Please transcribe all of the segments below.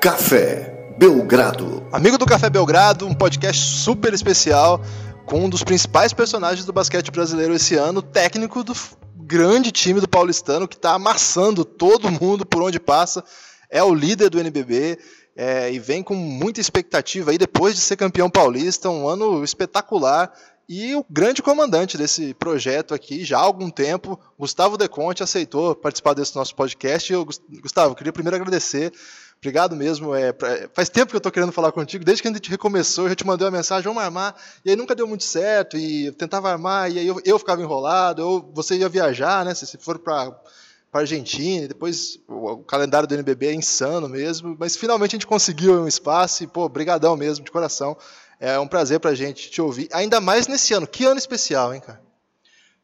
Café Belgrado. Amigo do Café Belgrado, um podcast super especial com um dos principais personagens do basquete brasileiro esse ano, técnico do grande time do Paulistano que está amassando todo mundo por onde passa. É o líder do NBB é, e vem com muita expectativa aí depois de ser campeão paulista, um ano espetacular. E o grande comandante desse projeto aqui, já há algum tempo, Gustavo Deconte, aceitou participar desse nosso podcast. Eu, Gustavo, queria primeiro agradecer. Obrigado mesmo. É, pra, faz tempo que eu estou querendo falar contigo, desde que a gente recomeçou, eu já te mandei uma mensagem, vamos armar, e aí nunca deu muito certo, e eu tentava armar, e aí eu, eu ficava enrolado, ou você ia viajar, né? Se, se for para para Argentina, e depois o, calendário do NBB é insano mesmo, mas finalmente a gente conseguiu um espaço, e pô, brigadão mesmo, de coração. É um prazer pra gente te ouvir, ainda mais nesse ano. Que ano especial, hein, cara?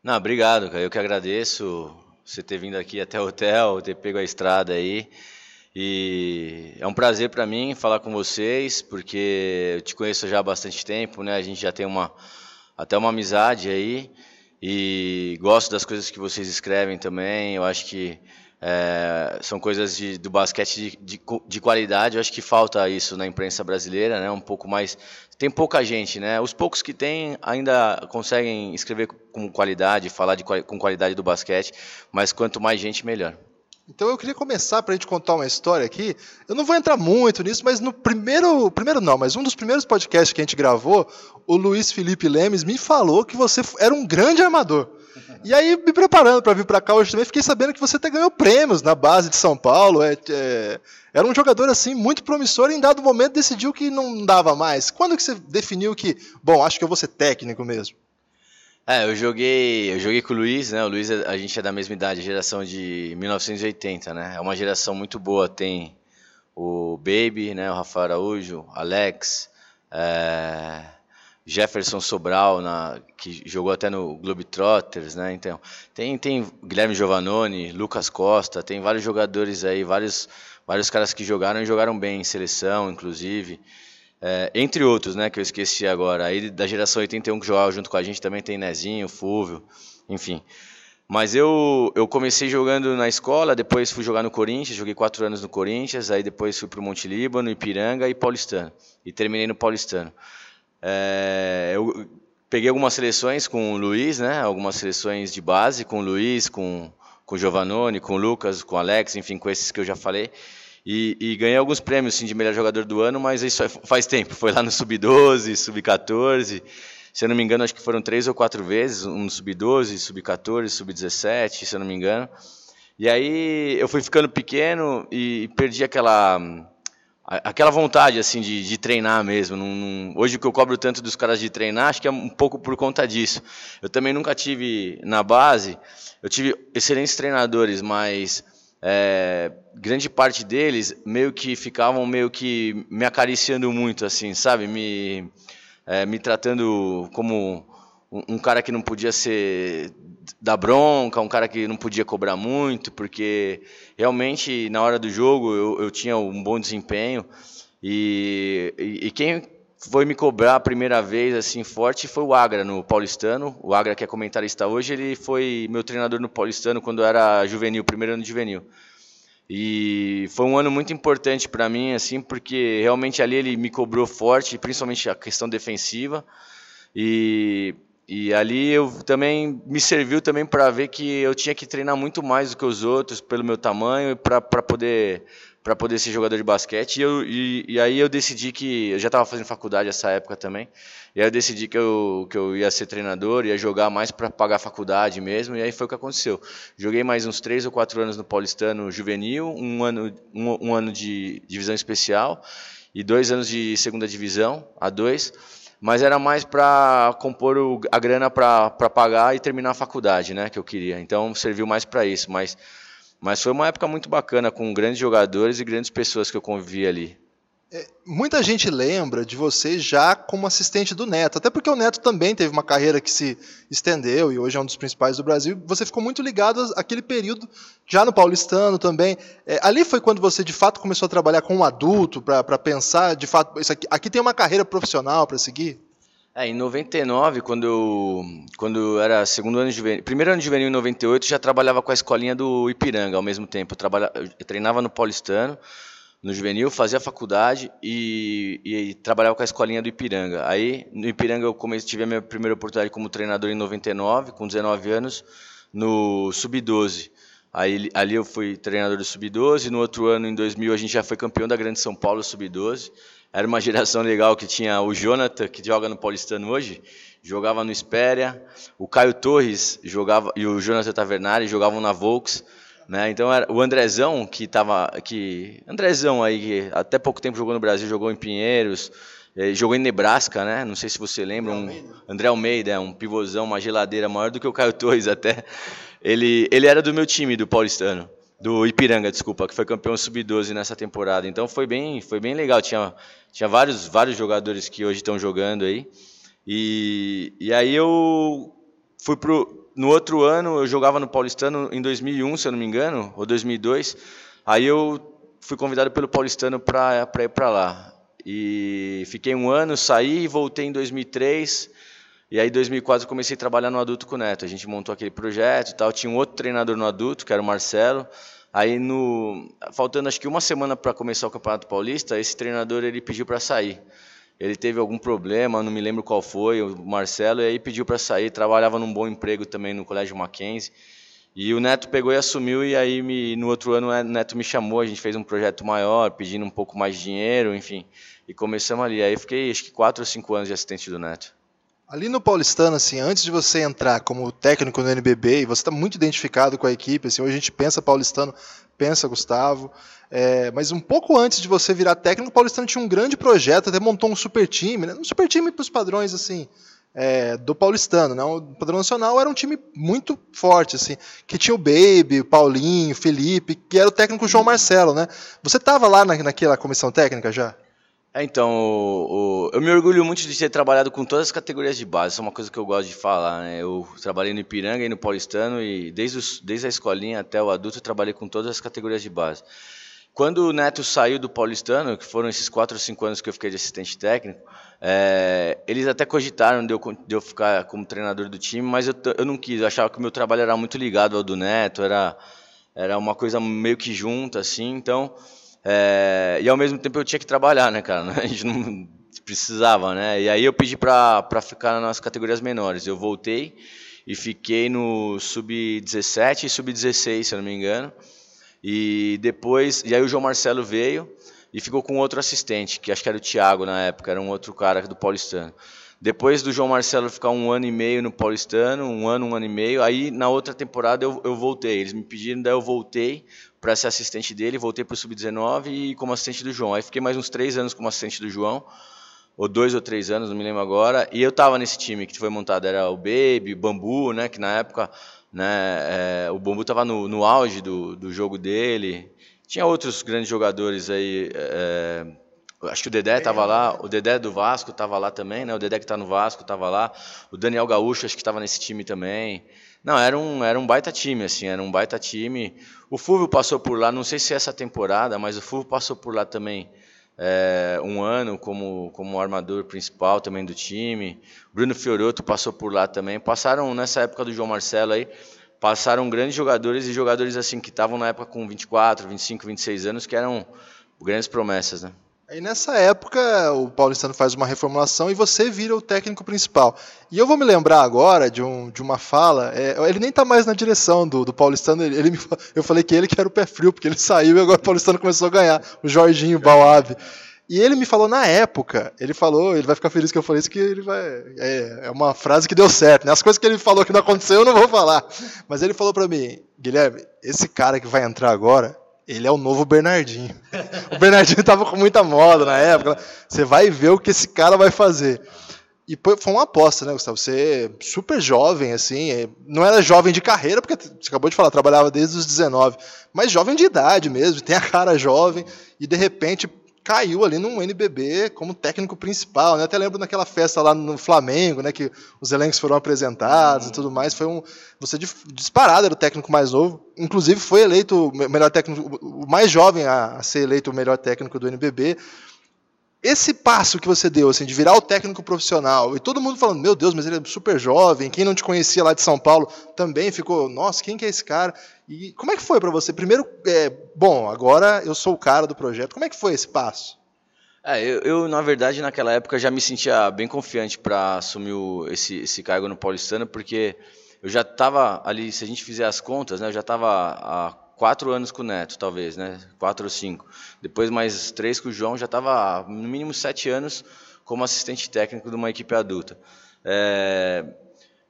Não, obrigado, cara. Eu que agradeço você ter vindo aqui até o hotel, ter pego a estrada aí. E é um prazer para mim falar com vocês, porque eu te conheço já há bastante tempo, né? A gente já tem uma até uma amizade aí e gosto das coisas que vocês escrevem também. Eu acho que é, são coisas de, do basquete de, de, de, qualidade. Eu acho que falta isso na imprensa brasileira, né? Um pouco mais. Tem pouca gente, né? Os poucos que tem ainda conseguem escrever com qualidade, falar de, com qualidade do basquete, mas quanto mais gente, melhor. Então eu queria começar para a gente contar uma história aqui. Eu não vou entrar muito nisso, mas no primeiro, primeiro não, mas um dos primeiros podcasts que a gente gravou, o Luiz Felipe Lemes me falou que você era um grande armador. E aí, me preparando para vir para cá hoje também, fiquei sabendo que você até ganhou prêmios na base de São Paulo. É, é, era um jogador assim muito promissor e em dado momento decidiu que não dava mais. Quando que você definiu que, bom, acho que eu vou ser técnico mesmo? É, eu joguei, eu joguei com o Luiz, né? O Luiz, a gente é da mesma idade, geração de 1980, né? É uma geração muito boa. Tem o Baby, né? O Rafael Araújo, Alex, é, Jefferson Sobral, na, que jogou até no Globetrotters, né? Então, tem, tem Guilherme Giovannone, Lucas Costa, tem vários jogadores aí, vários, vários caras que jogaram e jogaram bem em seleção, inclusive. É, entre outros, né, que eu esqueci agora. Aí da geração 81 que jogava junto com a gente também tem Nezinho, Fúvio, enfim. Mas eu, eu comecei jogando na escola, depois fui jogar no Corinthians, joguei quatro anos no Corinthians, aí depois fui para o Monte Líbano, Ipiranga e Paulistano. E terminei no Paulistano. É, eu peguei algumas seleções com o Luiz, né? Algumas seleções de base com o Luiz, com, com o Giovanoni, com o Lucas, com o Alex, enfim, com esses que eu já falei. E, e ganhei alguns prêmios sim, de melhor jogador do ano, mas isso faz tempo. Foi lá no Sub-12, Sub-14. Se eu não me engano, acho que foram três ou quatro vezes, um no Sub-12, Sub-14, Sub-17, se eu não me engano. E aí eu fui ficando pequeno e perdi aquela aquela vontade assim de, de treinar mesmo. Hoje o que eu cobro tanto dos caras de treinar, acho que é um pouco por conta disso. Eu também nunca tive na base, eu tive excelentes treinadores, mas é, grande parte deles meio que ficavam meio que me acariciando muito, assim, sabe? Me, é, me tratando como um, um cara que não podia ser da bronca, um cara que não podia cobrar muito, porque realmente na hora do jogo eu, eu tinha um bom desempenho e, e, e, quem foi me cobrar a primeira vez assim forte foi o Agra no Paulistano. O Agra que é comentarista hoje, ele foi meu treinador no Paulistano quando eu era juvenil, primeiro ano de juvenil. E foi um ano muito importante para mim, assim, porque realmente ali ele me cobrou forte, principalmente a questão defensiva. E e ali eu também me serviu também para ver que eu tinha que treinar muito mais do que os outros pelo meu tamanho para poder para poder ser jogador de basquete. E, eu, e, e, aí eu decidi que eu já estava fazendo faculdade essa época também. E aí eu decidi que eu que eu ia ser treinador, ia jogar mais para pagar a faculdade mesmo. E aí foi o que aconteceu. Joguei mais uns três ou quatro anos no Paulistano Juvenil, um ano um, um ano de divisão especial e dois anos de segunda divisão a dois mas era mais para compor o, a grana para pagar e terminar a faculdade, né, que eu queria. Então serviu mais para isso, mas mas foi uma época muito bacana com grandes jogadores e grandes pessoas que eu convivi ali. É, muita gente lembra de você já como assistente do Neto, até porque o Neto também teve uma carreira que se estendeu e hoje é um dos principais do Brasil. Você ficou muito ligado àquele período já no Paulistano também. É, ali foi quando você de fato começou a trabalhar com um adulto para pensar, de fato, isso aqui, aqui tem uma carreira profissional para seguir? É, em 99, quando eu, quando eu era segundo ano de juvenil, primeiro ano de juvenil em 98, já trabalhava com a escolinha do Ipiranga ao mesmo tempo. Eu, trabalha, eu treinava no Paulistano no juvenil, fazia faculdade e, e, trabalhava com a escolinha do Ipiranga. Aí, no Ipiranga, eu comecei, tive a minha primeira oportunidade como treinador em 99, com 19 anos, no Sub-12. Aí, ali eu fui treinador do Sub-12, no outro ano, em 2000, a gente já foi campeão da Grande São Paulo Sub-12. Era uma geração legal que tinha o Jonathan, que joga no Paulistano hoje, jogava no Espéria, o Caio Torres jogava e o Jonathan Tavernari jogavam na Volks. Né? Então era o Andrezão que estava que Andrezão aí que até pouco tempo jogou no Brasil, jogou em Pinheiros, eh, jogou em Nebraska, né? Não sei se você lembra, um André Almeida, é um pivôzão, uma geladeira maior do que o Caio Torres até. Ele ele era do meu time do Paulistano, do Ipiranga, desculpa, que foi campeão sub-12 nessa temporada. Então foi bem foi bem legal, tinha tinha vários vários jogadores que hoje estão jogando aí. E, e aí eu fui pro no outro ano eu jogava no Paulistano em 2001, se eu não me engano, ou 2002. Aí eu fui convidado pelo Paulistano para ir para lá. E fiquei um ano, saí voltei em 2003. E aí, em 2004, eu comecei a trabalhar no Adulto com o Neto. A gente montou aquele projeto e tal. Tinha um outro treinador no Adulto, que era o Marcelo. Aí, no, faltando acho que uma semana para começar o Campeonato Paulista, esse treinador ele pediu para sair ele teve algum problema, não me lembro qual foi, o Marcelo, e aí pediu para sair, trabalhava num bom emprego também no Colégio Mackenzie. E o Neto pegou e assumiu, e aí me, no outro ano o Neto me chamou, a gente fez um projeto maior, pedindo um pouco mais de dinheiro, enfim, e começamos ali. Aí fiquei acho que quatro ou cinco anos de assistente do Neto. Ali no Paulistano, assim, antes de você entrar como técnico no NBB, e você está muito identificado com a equipe, assim, hoje a gente pensa Paulistano, pensa Gustavo, é, mas um pouco antes de você virar técnico, o Paulistano tinha um grande projeto, até montou um super time, né? um super time para os padrões assim é, do Paulistano. Né? O padrão nacional era um time muito forte, assim, que tinha o Baby, o Paulinho, o Felipe, que era o técnico João Marcelo. Né? Você estava lá na, naquela comissão técnica já? É, então, o, o, eu me orgulho muito de ter trabalhado com todas as categorias de base, isso é uma coisa que eu gosto de falar. Né? Eu trabalhei no Ipiranga e no Paulistano, e desde, os, desde a escolinha até o adulto, eu trabalhei com todas as categorias de base. Quando o Neto saiu do Paulistano, que foram esses quatro ou cinco anos que eu fiquei de assistente técnico, é, eles até cogitaram de eu, de eu, ficar como treinador do time, mas eu, eu não quis. Eu achava que o meu trabalho era muito ligado ao do Neto, era, era uma coisa meio que junta, assim. Então, é, e ao mesmo tempo eu tinha que trabalhar, né, cara? A gente não precisava, né? E aí eu pedi para ficar nas categorias menores. Eu voltei e fiquei no sub-17 e sub-16, se eu não me engano. E depois, e aí o João Marcelo veio e ficou com outro assistente, que acho que era o Thiago na época, era um outro cara do Paulistano. Depois do João Marcelo ficar um ano e meio no Paulistano, um ano, um ano e meio, aí na outra temporada eu, eu voltei. Eles me pediram, daí eu voltei para ser assistente dele, voltei para o Sub-19 e como assistente do João. Aí fiquei mais uns três anos como assistente do João, ou dois ou três anos, não me lembro agora. E eu estava nesse time que foi montado, era o Baby, o Bambu, né, que na época né? É, o Bambu estava no, no auge do, do jogo dele. Tinha outros grandes jogadores aí. É, acho que o Dedé estava lá, o Dedé do Vasco estava lá também, né? O Dedé que está no Vasco estava lá. O Daniel Gaúcho acho que estava nesse time também. Não, era um, era um baita time, assim, era um baita time. O Fúvio passou por lá, não sei se é essa temporada, mas o Fúvio passou por lá também é, um ano como, como armador principal também do time. Bruno Fioroto passou por lá também. Passaram nessa época do João Marcelo aí, passaram grandes jogadores e jogadores assim que estavam na época com 24, 25, 26 anos que eram grandes promessas, né? Aí nessa época o Paulistano faz uma reformulação e você vira o técnico principal. E eu vou me lembrar agora de, um, de uma fala, é, ele nem está mais na direção do, do Paulistano, ele, ele me, eu falei que ele que era o pé frio, porque ele saiu e agora o Paulistano começou a ganhar, o Jorginho, o. E ele me falou na época, ele falou, ele vai ficar feliz que eu falei isso, que ele vai. É, é uma frase que deu certo, né? As coisas que ele falou que não aconteceu, eu não vou falar. Mas ele falou para mim, Guilherme, esse cara que vai entrar agora, ele é o novo Bernardinho. O Bernardinho estava com muita moda na época. Você vai ver o que esse cara vai fazer. E foi uma aposta, né, Gustavo? Você é super jovem, assim, é, não era jovem de carreira, porque você acabou de falar, trabalhava desde os 19, mas jovem de idade mesmo, tem a cara jovem, e de repente caiu ali num NBB como técnico principal, né? Até lembro naquela festa lá no Flamengo, né? Que os elencos foram apresentados uhum. e tudo mais. Foi um. Você disparado era o técnico mais novo. Inclusive foi eleito o melhor técnico, o mais jovem a ser eleito o melhor técnico do NBB. Esse passo que você deu, assim, de virar o técnico profissional, e todo mundo falando, meu Deus, mas ele é super jovem, quem não te conhecia lá de São Paulo também ficou, nossa, quem que é esse cara? E como é que foi para você? Primeiro, é, bom, agora eu sou o cara do projeto. Como é que foi esse passo? É, eu, eu, na verdade, naquela época já me sentia bem confiante para assumir o, esse, esse cargo no Paulistano, porque eu já estava ali, se a gente fizer as contas, né, eu já estava quatro anos com o Neto, talvez, né, quatro ou cinco. Depois mais três com o João, já estava no mínimo sete anos como assistente técnico de uma equipe adulta. É,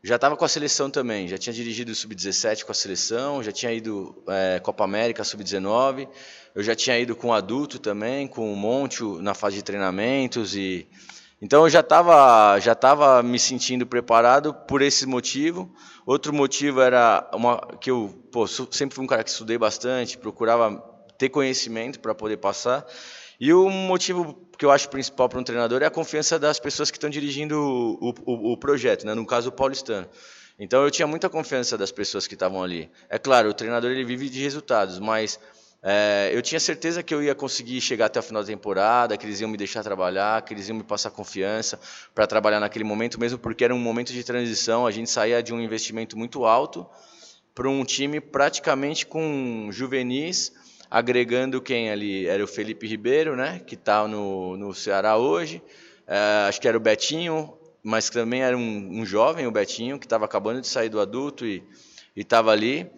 já estava com a seleção também, já tinha dirigido o Sub-17 com a seleção, já tinha ido é, Copa América Sub-19, eu já tinha ido com adulto também, com o Monte na fase de treinamentos e então eu já estava já tava me sentindo preparado por esse motivo. Outro motivo era uma, que eu pô, sempre fui um cara que estudei bastante, procurava ter conhecimento para poder passar. E o motivo que eu acho principal para um treinador é a confiança das pessoas que estão dirigindo o, o, o projeto, né? no caso o paulistano. Então eu tinha muita confiança das pessoas que estavam ali. É claro, o treinador ele vive de resultados, mas é, eu tinha certeza que eu ia conseguir chegar até o final da temporada, que eles iam me deixar trabalhar, que eles iam me passar confiança para trabalhar naquele momento, mesmo porque era um momento de transição. A gente saía de um investimento muito alto para um time praticamente com juvenis, agregando quem ali? Era o Felipe Ribeiro, né, que está no, no Ceará hoje. É, acho que era o Betinho, mas também era um, um jovem, o Betinho, que estava acabando de sair do adulto e estava ali.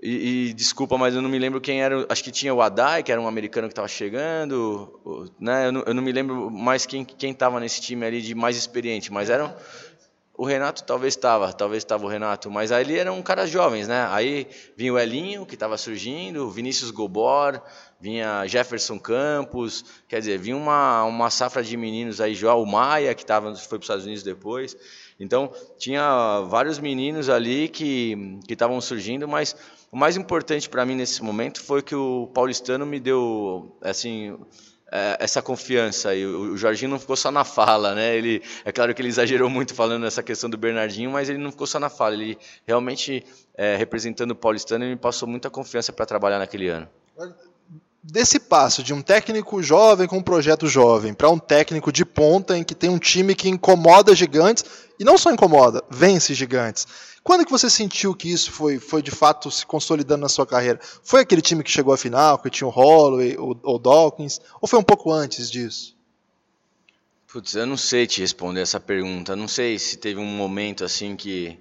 E, e, desculpa, mas eu não me lembro quem era. Acho que tinha o Adai, que era um americano que estava chegando. Né? Eu, não, eu não me lembro mais quem estava nesse time ali de mais experiente, mas eram. O Renato talvez estava, talvez estava o Renato, mas ali eram caras jovens, né? Aí vinha o Elinho, que estava surgindo, Vinícius Gobor, vinha Jefferson Campos, quer dizer, vinha uma, uma safra de meninos aí, João Maia, que tava, foi para os Estados Unidos depois. Então, tinha vários meninos ali que estavam surgindo, mas o mais importante para mim nesse momento foi que o paulistano me deu assim é, essa confiança e o Jorginho não ficou só na fala, né? Ele é claro que ele exagerou muito falando essa questão do Bernardinho, mas ele não ficou só na fala. Ele realmente é, representando o paulistano me passou muita confiança para trabalhar naquele ano. Desse passo de um técnico jovem com um projeto jovem para um técnico de ponta em que tem um time que incomoda gigantes e não só incomoda, vence gigantes. Quando que você sentiu que isso foi, foi de fato se consolidando na sua carreira? Foi aquele time que chegou à final, que tinha o Holloway, o, o Dawkins, ou foi um pouco antes disso? Putz, eu não sei te responder essa pergunta. Não sei se teve um momento assim que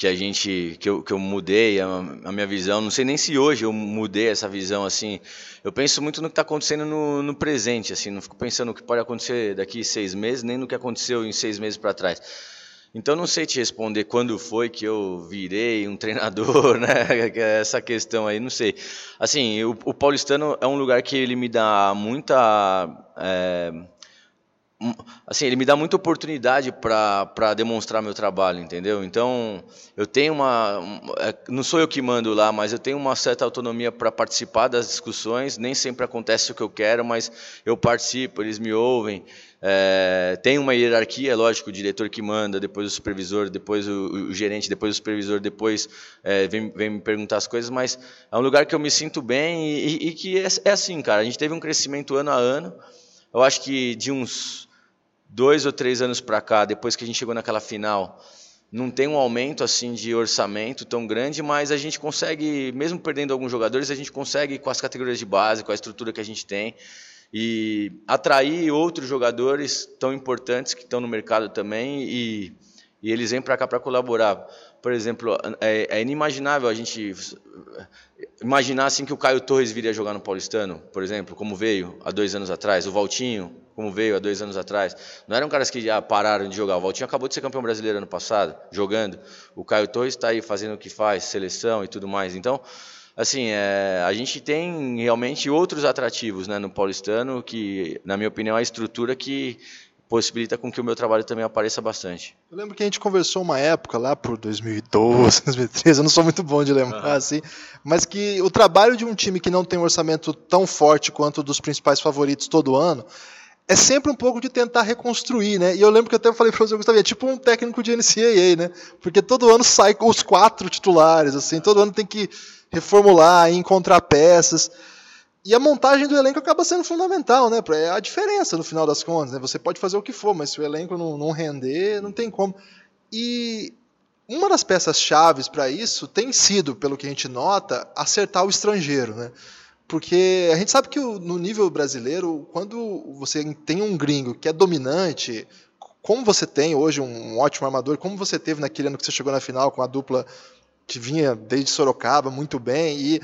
que a gente que eu, que eu mudei a, a, minha visão. Não sei nem se hoje eu mudei essa visão assim. Eu penso muito no que está acontecendo no, no presente, assim. Não fico pensando no que pode acontecer daqui seis meses, nem no que aconteceu em seis meses para trás. Então não sei te responder quando foi que eu virei um treinador, né? Essa questão aí, não sei. Assim, o, o paulistano é um lugar que ele me dá muita é, assim, ele me dá muita oportunidade para demonstrar meu trabalho, entendeu? Então, eu tenho uma. É, não sou eu que mando lá, mas eu tenho uma certa autonomia para participar das discussões. Nem sempre acontece o que eu quero, mas eu participo, eles me ouvem. É, tem uma hierarquia, lógico, o diretor que manda, depois o supervisor, depois o, o gerente, depois o supervisor, depois é, vem, vem, me perguntar as coisas, mas é um lugar que eu me sinto bem e, e, que é, é assim, cara. A gente teve um crescimento ano a ano. Eu acho que de uns dois ou três anos para cá, depois que a gente chegou naquela final, não tem um aumento assim de orçamento tão grande, mas a gente consegue, mesmo perdendo alguns jogadores, a gente consegue com as categorias de base, com a estrutura que a gente tem, e atrair outros jogadores tão importantes que estão no mercado também e, e eles vêm para cá para colaborar. Por exemplo, é, é, inimaginável a gente imaginar assim que o Caio Torres viria jogar no Paulistano, por exemplo, como veio há dois anos atrás, o Valtinho, como veio há dois anos atrás. Não eram caras que já pararam de jogar. O Valtinho acabou de ser campeão brasileiro ano passado, jogando. O Caio Torres está aí fazendo o que faz, seleção e tudo mais. Então, assim, é, a gente tem realmente outros atrativos né, no paulistano, que, na minha opinião, é a estrutura que possibilita com que o meu trabalho também apareça bastante. Eu lembro que a gente conversou uma época lá por 2012, 2013, eu não sou muito bom de lembrar uhum. assim, mas que o trabalho de um time que não tem um orçamento tão forte quanto o dos principais favoritos todo ano é sempre um pouco de tentar reconstruir, né? E eu lembro que eu até falei para você, Gustavo, é tipo um técnico de NCAA, né? Porque todo ano sai com os quatro titulares, assim, todo ano tem que reformular, encontrar peças. E a montagem do elenco acaba sendo fundamental, né? É a diferença no final das contas. Né? Você pode fazer o que for, mas se o elenco não, não render, não tem como. E uma das peças chaves para isso tem sido, pelo que a gente nota, acertar o estrangeiro, né? Porque a gente sabe que no nível brasileiro, quando você tem um gringo que é dominante, como você tem hoje um ótimo armador, como você teve naquele ano que você chegou na final com a dupla que vinha desde Sorocaba muito bem, e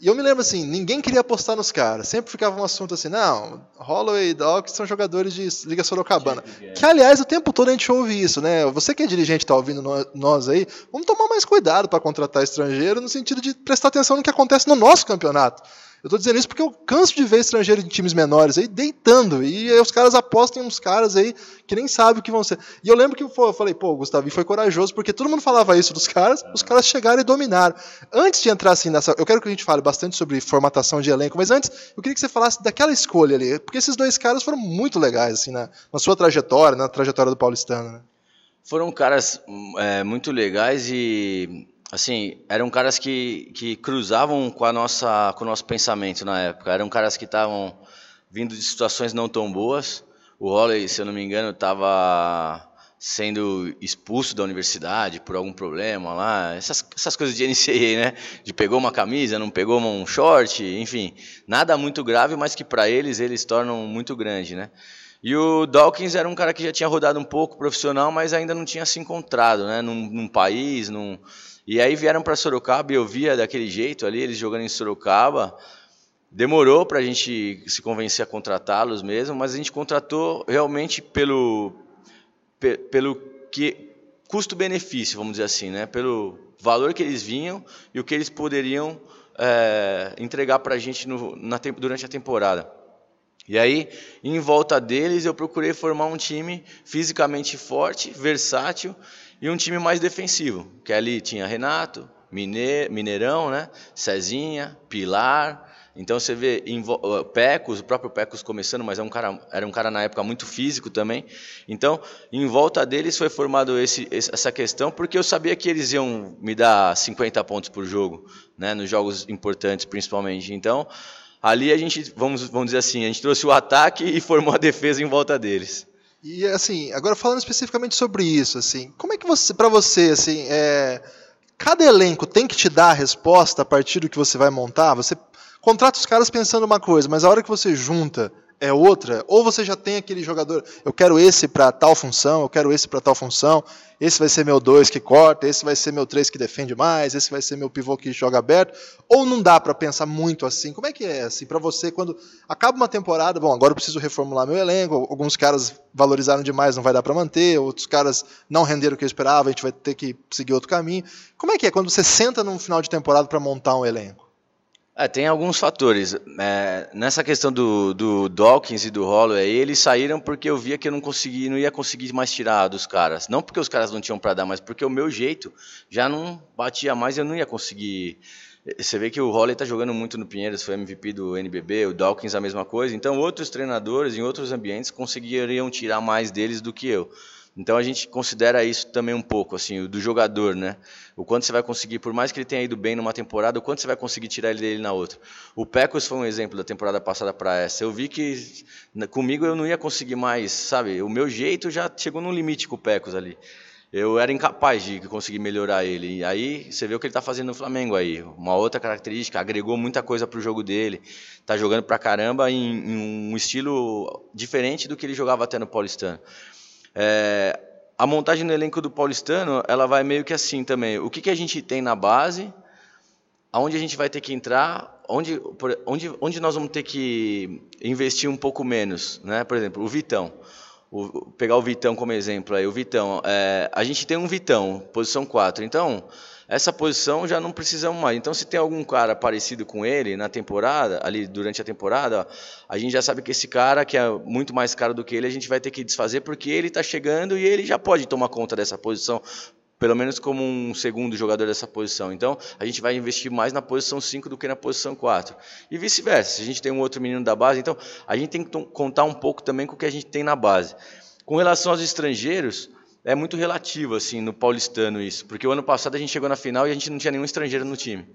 e eu me lembro assim, ninguém queria apostar nos caras. Sempre ficava um assunto assim, não, Holloway e Doc são jogadores de Liga Sorocabana. Que, aliás, o tempo todo a gente ouve isso, né? Você que é dirigente está ouvindo nós aí, vamos tomar mais cuidado para contratar estrangeiro no sentido de prestar atenção no que acontece no nosso campeonato. Eu estou dizendo isso porque eu canso de ver estrangeiro de times menores aí deitando. E aí os caras apostam em uns caras aí que nem sabem o que vão ser. E eu lembro que eu falei, pô, o Gustavinho foi corajoso, porque todo mundo falava isso dos caras, os caras chegaram e dominaram. Antes de entrar assim nessa. Eu quero que a gente fale bastante sobre formatação de elenco, mas antes eu queria que você falasse daquela escolha ali. Porque esses dois caras foram muito legais, assim, na, na sua trajetória, na trajetória do Paulistano, né? Foram caras é, muito legais e assim, eram caras que, que cruzavam com, a nossa, com o nosso pensamento na época. Eram caras que estavam vindo de situações não tão boas. O Holley, se eu não me engano, estava sendo expulso da universidade por algum problema lá, essas, essas coisas de NCAA, né? De pegou uma camisa, não pegou um short, enfim, nada muito grave, mas que para eles eles tornam muito grande, né? E o Dawkins era um cara que já tinha rodado um pouco profissional, mas ainda não tinha se encontrado, né? Num, num país, num, e aí vieram para Sorocaba e eu via daquele jeito ali, eles jogando em Sorocaba. Demorou para a gente se convencer a contratá-los mesmo, mas a gente contratou realmente pelo, pelo que custo-benefício, vamos dizer assim, né? pelo valor que eles vinham e o que eles poderiam é, entregar para a gente no, na, durante a temporada. E aí, em volta deles, eu procurei formar um time fisicamente forte, versátil e um time mais defensivo, que ali tinha Renato, Mineirão, né? Cezinha, Pilar. Então você vê Pecos, o próprio Pecos começando, mas é um cara, era um cara na época muito físico também. Então, em volta deles foi formado esse, essa questão, porque eu sabia que eles iam me dar 50 pontos por jogo, né? Nos jogos importantes, principalmente. Então, ali a gente, vamos, vamos dizer assim, a gente trouxe o ataque e formou a defesa em volta deles. E assim, agora falando especificamente sobre isso, assim, como é que você, para você, assim, é, cada elenco tem que te dar a resposta a partir do que você vai montar? Você contrata os caras pensando uma coisa, mas a hora que você junta é outra, ou você já tem aquele jogador, eu quero esse para tal função, eu quero esse para tal função, esse vai ser meu 2 que corta, esse vai ser meu 3 que defende mais, esse vai ser meu pivô que joga aberto, ou não dá para pensar muito assim? Como é que é assim para você quando acaba uma temporada, bom, agora eu preciso reformular meu elenco, alguns caras valorizaram demais, não vai dar para manter, outros caras não renderam o que eu esperava, a gente vai ter que seguir outro caminho. Como é que é quando você senta num final de temporada para montar um elenco? É, tem alguns fatores. É, nessa questão do, do Dawkins e do Holloway, eles saíram porque eu via que eu não consegui, não ia conseguir mais tirar dos caras. Não porque os caras não tinham para dar, mas porque o meu jeito já não batia mais, eu não ia conseguir. Você vê que o Holloway está jogando muito no Pinheiros, foi MVP do NBB, o Dawkins a mesma coisa. Então outros treinadores em outros ambientes conseguiriam tirar mais deles do que eu. Então a gente considera isso também um pouco, assim, do jogador, né? O quanto você vai conseguir, por mais que ele tenha ido bem numa temporada, o quanto você vai conseguir tirar ele dele na outra. O Pecos foi um exemplo da temporada passada para essa. Eu vi que comigo eu não ia conseguir mais, sabe? O meu jeito já chegou num limite com o Pecos ali. Eu era incapaz de conseguir melhorar ele. E aí você vê o que ele está fazendo no Flamengo aí. Uma outra característica, agregou muita coisa para o jogo dele. Está jogando para caramba em, em um estilo diferente do que ele jogava até no Paulistano. É, a montagem do elenco do paulistano, ela vai meio que assim também. O que, que a gente tem na base, aonde a gente vai ter que entrar, onde, onde, onde nós vamos ter que investir um pouco menos. Né? Por exemplo, o Vitão. O, pegar o Vitão como exemplo aí. O Vitão, é, a gente tem um Vitão, posição 4. Então, essa posição já não precisamos mais. Então, se tem algum cara parecido com ele na temporada, ali durante a temporada, a gente já sabe que esse cara, que é muito mais caro do que ele, a gente vai ter que desfazer porque ele está chegando e ele já pode tomar conta dessa posição pelo menos como um segundo jogador dessa posição. Então, a gente vai investir mais na posição 5 do que na posição 4. E vice-versa. Se a gente tem um outro menino da base, então a gente tem que contar um pouco também com o que a gente tem na base. Com relação aos estrangeiros, é muito relativo assim no paulistano isso, porque o ano passado a gente chegou na final e a gente não tinha nenhum estrangeiro no time.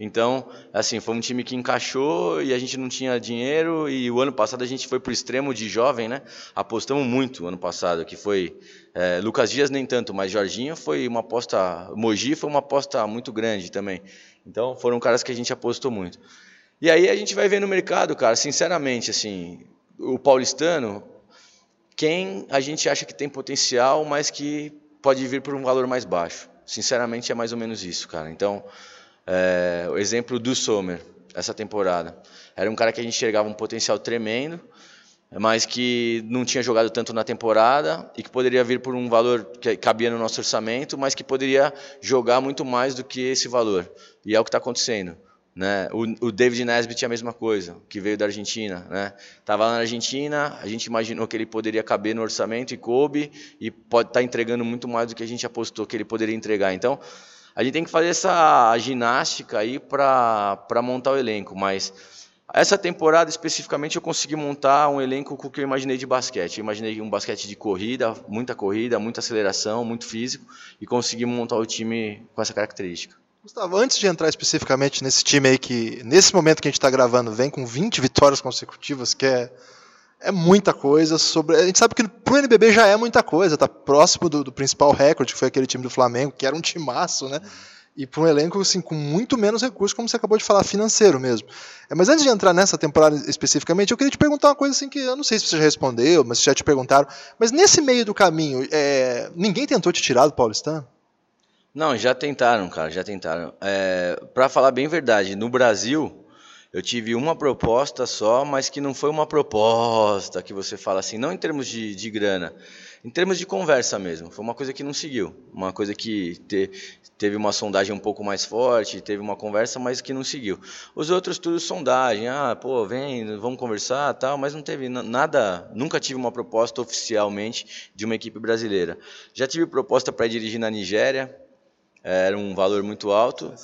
Então, assim, foi um time que encaixou e a gente não tinha dinheiro e o ano passado a gente foi pro extremo de jovem, né? Apostamos muito ano passado, que foi é, Lucas Dias nem tanto, mas Jorginho foi uma aposta, Mogi foi uma aposta muito grande também. Então, foram caras que a gente apostou muito. E aí a gente vai ver no mercado, cara, sinceramente, assim, o paulistano, quem a gente acha que tem potencial, mas que pode vir por um valor mais baixo. Sinceramente, é mais ou menos isso, cara. Então, é, o exemplo do Sommer, essa temporada. Era um cara que a gente enxergava um potencial tremendo, mas que não tinha jogado tanto na temporada e que poderia vir por um valor que cabia no nosso orçamento, mas que poderia jogar muito mais do que esse valor. E é o que está acontecendo. Né? O, o, David Nesbitt é a mesma coisa, que veio da Argentina. Né? Tava lá na Argentina, a gente imaginou que ele poderia caber no orçamento e coube, e pode estar tá entregando muito mais do que a gente apostou que ele poderia entregar. Então, a gente tem que fazer essa ginástica aí para montar o elenco, mas essa temporada especificamente eu consegui montar um elenco com o que eu imaginei de basquete. Eu imaginei um basquete de corrida, muita corrida, muita aceleração, muito físico, e consegui montar o time com essa característica. Gustavo, antes de entrar especificamente nesse time aí que, nesse momento que a gente está gravando, vem com 20 vitórias consecutivas, que é é muita coisa sobre. A gente sabe que pro NBB já é muita coisa, tá próximo do, do principal recorde, que foi aquele time do Flamengo, que era um timaço, né? E para um elenco assim, com muito menos recursos, como você acabou de falar, financeiro mesmo. É, mas antes de entrar nessa temporada especificamente, eu queria te perguntar uma coisa assim que eu não sei se você já respondeu, mas se já te perguntaram. Mas nesse meio do caminho, é, ninguém tentou te tirar do Paulistano? Não, já tentaram, cara, já tentaram. É, para falar bem verdade, no Brasil, eu tive uma proposta só, mas que não foi uma proposta que você fala assim, não em termos de, de grana, em termos de conversa mesmo. Foi uma coisa que não seguiu, uma coisa que te, teve uma sondagem um pouco mais forte, teve uma conversa, mas que não seguiu. Os outros tudo sondagem, ah, pô, vem, vamos conversar, tal, mas não teve nada, nunca tive uma proposta oficialmente de uma equipe brasileira. Já tive proposta para dirigir na Nigéria, era um valor muito alto.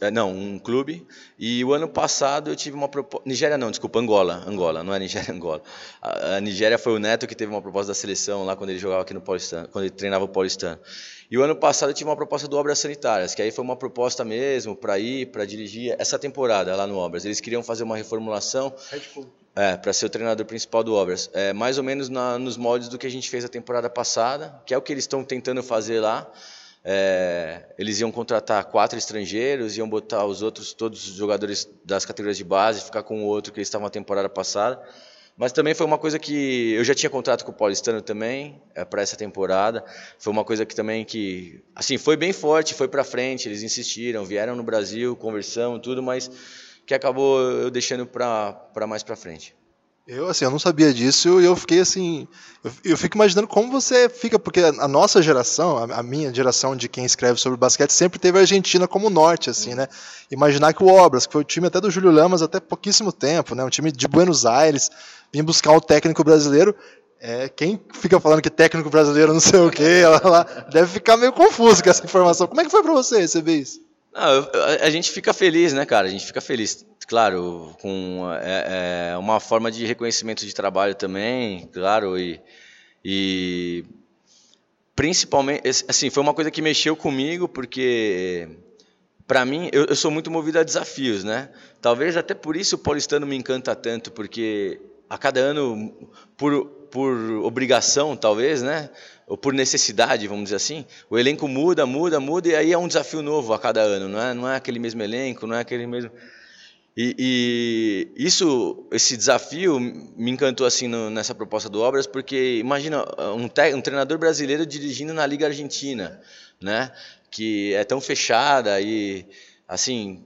É, não, um clube. E o ano passado eu tive uma proposta. Nigéria não, desculpa, Angola. Angola, não é Nigéria, Angola. A, a, Nigéria foi o Neto que teve uma proposta da seleção lá quando ele jogava aqui no Paulistano, quando ele treinava o Paulistano. E o ano passado eu tive uma proposta do Obras Sanitárias, que aí foi uma proposta mesmo para ir, para dirigir essa temporada lá no Obras. Eles queriam fazer uma reformulação. É, para ser o treinador principal do Obras. É, mais ou menos na, nos moldes do que a gente fez a temporada passada, que é o que eles estão tentando fazer lá. É, eles iam contratar quatro estrangeiros, iam botar os outros, todos os jogadores das categorias de base, ficar com o outro que eles estavam na temporada passada. Mas também foi uma coisa que eu já tinha contrato com o Paulistano também é, para essa temporada. Foi uma coisa que também que assim foi bem forte, foi para frente. Eles insistiram, vieram no Brasil, conversamos tudo, mas que acabou eu deixando para mais para frente. Eu, assim, eu não sabia disso e eu fiquei assim. Eu, eu, fico imaginando como você fica, porque a, nossa geração, a, a, minha geração de quem escreve sobre basquete, sempre teve a Argentina como norte, assim, né? Imaginar que o Obras, que foi o time até do Júlio Lamas até pouquíssimo tempo, né? Um time de Buenos Aires, vinha buscar um técnico brasileiro. É, quem fica falando que técnico brasileiro não sei o quê, lá, lá, deve ficar meio confuso com essa informação. Como é que foi para você receber isso? Não, a gente fica feliz, né, cara? A gente fica feliz. Claro, com é, é uma forma de reconhecimento de trabalho também, claro, e, e principalmente, assim, foi uma coisa que mexeu comigo, porque para mim, eu, eu, sou muito movido a desafios, né? Talvez até por isso o paulistano me encanta tanto, porque a cada ano, por, por obrigação, talvez, né? ou por necessidade, vamos dizer assim, o elenco muda, muda, muda, e aí é um desafio novo a cada ano, não é, não é aquele mesmo elenco, não é aquele mesmo. E, e isso, esse desafio me encantou assim no, nessa proposta do Obras, porque imagina um, te, um treinador brasileiro dirigindo na Liga Argentina, né, que é tão fechada e assim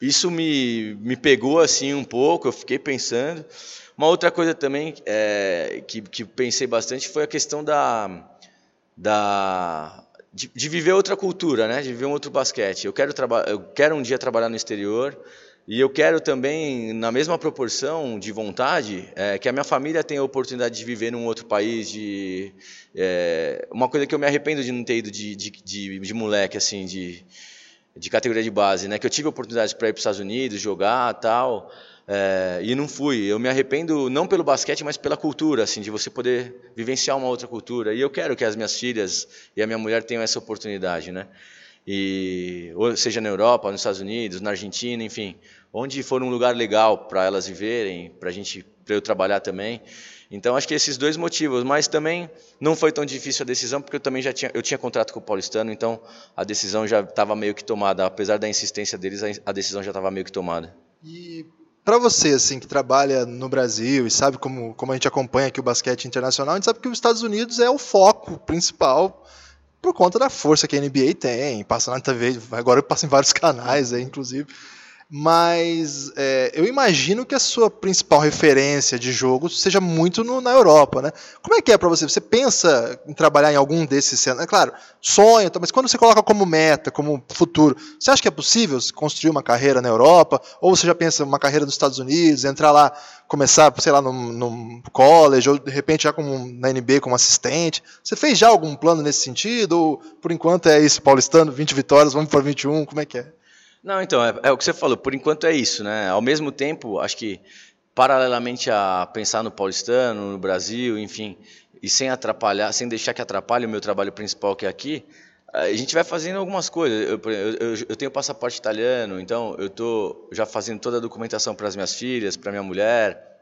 isso me, me pegou assim um pouco, eu fiquei pensando. Uma outra coisa também é, que, que pensei bastante foi a questão da, da de, de, viver outra cultura, né? De viver um outro basquete. Eu quero eu quero um dia trabalhar no exterior e eu quero também, na mesma proporção de vontade, é, que a minha família tenha a oportunidade de viver num outro país. De é, uma coisa que eu me arrependo de não ter ido de, de, de, de moleque assim, de de categoria de base, né? Que eu tive a oportunidade para ir para os Estados Unidos, jogar, tal. É, e não fui. Eu me arrependo não pelo basquete, mas pela cultura, assim, de você poder vivenciar uma outra cultura. E eu quero que as minhas filhas e a minha mulher tenham essa oportunidade, né? e seja na Europa, nos Estados Unidos, na Argentina, enfim, onde for um lugar legal para elas viverem, para a gente, para eu trabalhar também. Então acho que esses dois motivos, mas também não foi tão difícil a decisão porque eu também já tinha eu tinha contrato com o Paulistano, então a decisão já estava meio que tomada, apesar da insistência deles, a decisão já estava meio que tomada. E para você assim que trabalha no Brasil e sabe como como a gente acompanha aqui o basquete internacional, a gente sabe que os Estados Unidos é o foco principal por conta da força que a NBA tem, passa na TV, agora passa em vários canais, aí, inclusive mas é, eu imagino que a sua principal referência de jogo seja muito no, na Europa, né? Como é que é para você? Você pensa em trabalhar em algum desses cenários? É claro, sonha, mas quando você coloca como meta, como futuro, você acha que é possível construir uma carreira na Europa? Ou você já pensa uma carreira nos Estados Unidos, entrar lá, começar, sei lá, num college, ou de repente já como na NBA como assistente? Você fez já algum plano nesse sentido? Ou por enquanto é isso, paulistano, 20 vitórias, vamos para 21, como é que é? Não, então, é, é, o que você falou, por enquanto é isso, né? Ao mesmo tempo, acho que paralelamente a pensar no paulistano, no Brasil, enfim, e sem atrapalhar, sem deixar que atrapalhe o meu trabalho principal que é aqui, a gente vai fazendo algumas coisas. Eu, eu, eu tenho passaporte italiano, então eu estou já fazendo toda a documentação para as minhas filhas, para minha mulher,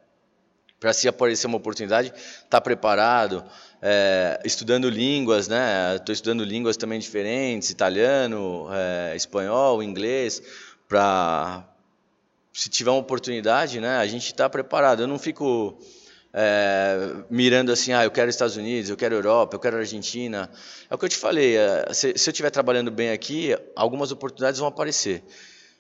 para se aparecer uma oportunidade, estar tá preparado é, estudando línguas, né? Estou estudando línguas também diferentes, italiano, é, espanhol, inglês, para se tiver uma oportunidade, né? A gente está preparado. Eu não fico é, mirando assim, ah, eu quero Estados Unidos, eu quero Europa, eu quero Argentina. É o que eu te falei. É, se, se eu estiver trabalhando bem aqui, algumas oportunidades vão aparecer.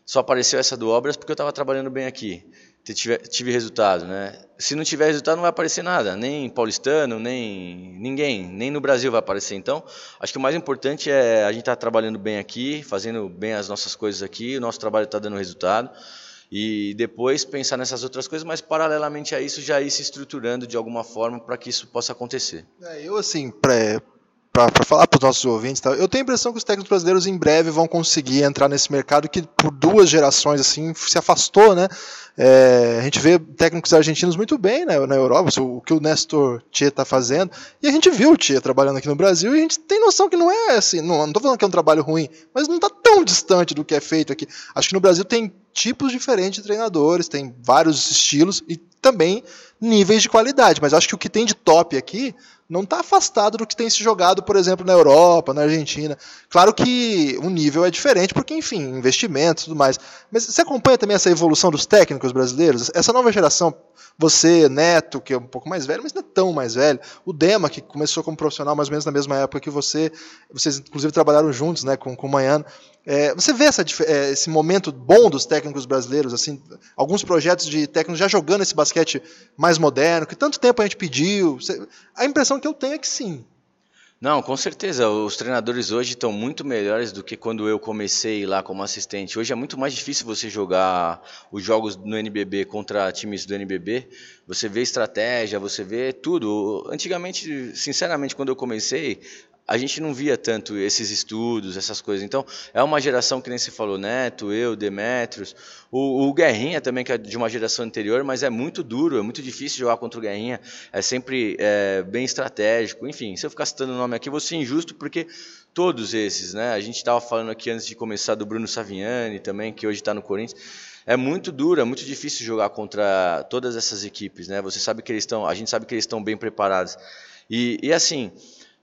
Só apareceu essa do Obras porque eu estava trabalhando bem aqui tive, tive resultado, né? Se não tiver resultado, não vai aparecer nada, nem paulistano, nem ninguém, nem no Brasil vai aparecer. Então, acho que o mais importante é a gente estar tá trabalhando bem aqui, fazendo bem as nossas coisas aqui, o nosso trabalho está dando resultado e depois pensar nessas outras coisas, mas paralelamente a isso já ir se estruturando de alguma forma para que isso possa acontecer. É, eu assim, para para falar para os nossos ouvintes, tá? eu tenho a impressão que os técnicos brasileiros em breve vão conseguir entrar nesse mercado que por duas gerações assim se afastou, né? É, a gente vê técnicos argentinos muito bem né, na Europa, o que o Nestor Tia está fazendo, e a gente viu o Tia trabalhando aqui no Brasil e a gente tem noção que não é assim, não estou falando que é um trabalho ruim, mas não está tão distante do que é feito aqui. Acho que no Brasil tem tipos diferentes de treinadores, tem vários estilos e também níveis de qualidade, mas acho que o que tem de top aqui não está afastado do que tem se jogado, por exemplo, na Europa, na Argentina. Claro que o nível é diferente, porque, enfim, investimentos e tudo mais. Mas você acompanha também essa evolução dos técnicos brasileiros? Essa nova geração, você, Neto, que é um pouco mais velho, mas não é tão mais velho, o Dema, que começou como profissional mais ou menos na mesma época que você, vocês inclusive trabalharam juntos né, com, com o Manhano. É, você vê essa, é, esse momento bom dos técnicos brasileiros, assim, alguns projetos de técnicos já jogando esse basquete mais moderno, que tanto tempo a gente pediu. A impressão que eu tenho é que sim. Não, com certeza. Os treinadores hoje estão muito melhores do que quando eu comecei lá como assistente. Hoje é muito mais difícil você jogar os jogos no NBB contra times do NBB. Você vê estratégia, você vê tudo. Antigamente, sinceramente, quando eu comecei, a gente não via tanto esses estudos, essas coisas. Então, é uma geração que nem se falou, Neto, eu, Demetrios, o, o, Guerrinha também, que é de uma geração anterior, mas é muito duro, é muito difícil jogar contra o Guerrinha, é sempre é, bem estratégico. Enfim, se eu ficar citando o nome aqui, vou ser injusto, porque todos esses, né? A gente estava falando aqui antes de começar do Bruno Saviani também, que hoje está no Corinthians. É muito duro, é muito difícil jogar contra todas essas equipes, né? Você sabe que eles estão, a gente sabe que eles estão bem preparados. E, e assim,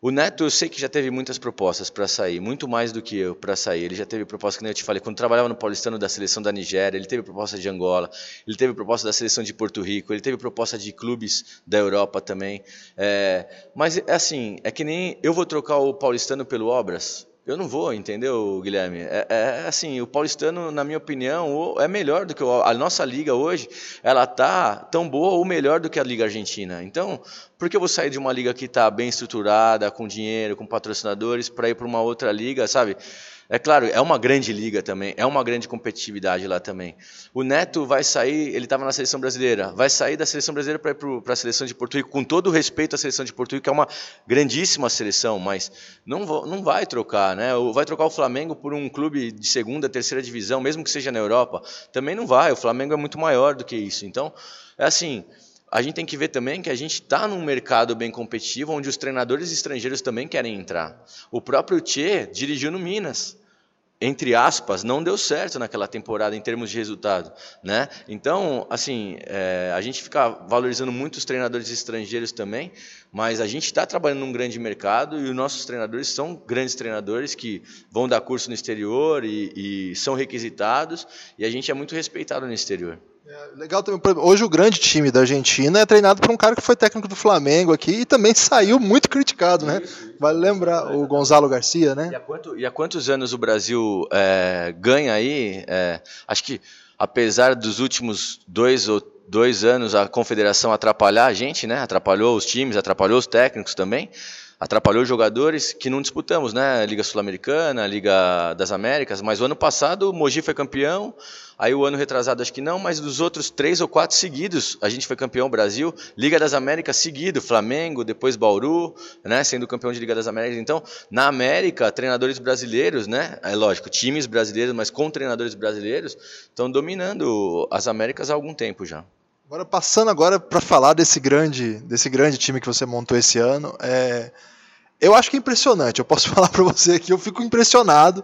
o Neto, eu sei que já teve muitas propostas para sair, muito mais do que eu para sair. Ele já teve proposta, que eu te falei, quando trabalhava no Paulistano da seleção da Nigéria, ele teve proposta de Angola, ele teve proposta da seleção de Porto Rico, ele teve proposta de clubes da Europa também. É, mas, é assim, é que nem eu vou trocar o Paulistano pelo Obras, eu não vou, entendeu, Guilherme? É, é, assim, o paulistano, na minha opinião, é melhor do que a nossa liga hoje. Ela tá tão boa ou melhor do que a liga argentina. Então, por que eu vou sair de uma liga que está bem estruturada, com dinheiro, com patrocinadores, para ir para uma outra liga, sabe? É claro, é uma grande liga também, é uma grande competitividade lá também. O Neto vai sair, ele estava na seleção brasileira, vai sair da seleção brasileira para ir para a seleção de Porto Rico, com todo o respeito à seleção de Porto Rico, que é uma grandíssima seleção, mas não, não vai trocar, né? Vai trocar o Flamengo por um clube de segunda, terceira divisão, mesmo que seja na Europa, também não vai. O Flamengo é muito maior do que isso. Então, é assim a gente tem que ver também que a gente está num mercado bem competitivo, onde os treinadores estrangeiros também querem entrar. O próprio Tchê dirigiu no Minas. entre aspas, não deu certo naquela temporada em termos de resultado, né? Então, assim, é, a gente fica valorizando muito os treinadores estrangeiros também, mas a gente está trabalhando num grande mercado e os nossos treinadores são grandes treinadores que vão dar curso no exterior e, e são requisitados e a gente é muito respeitado no exterior. É, legal também. Hoje o grande time da Argentina é treinado por um cara que foi técnico do Flamengo aqui e também saiu muito criticado, né? Vale lembrar o Gonzalo Garcia, né? E há, quanto, e há quantos anos o Brasil é, ganha aí? É, acho que apesar dos últimos dois ou dois anos a confederação atrapalhar a gente, né? Atrapalhou os times, atrapalhou os técnicos também atrapalhou jogadores que não disputamos, né? Liga Sul-Americana, Liga das Américas, mas o ano passado o Mogi foi campeão, aí o ano retrasado acho que não, mas dos outros três ou quatro seguidos a gente foi campeão Brasil, Liga das Américas seguido, Flamengo, depois Bauru, né? Sendo campeão de Liga das Américas. Então, na América, treinadores brasileiros, né? É lógico, times brasileiros, mas com treinadores brasileiros, estão dominando as Américas há algum tempo já. Agora passando agora para falar desse grande, desse grande time que você montou esse ano, é, eu acho que é impressionante. Eu posso falar para você que eu fico impressionado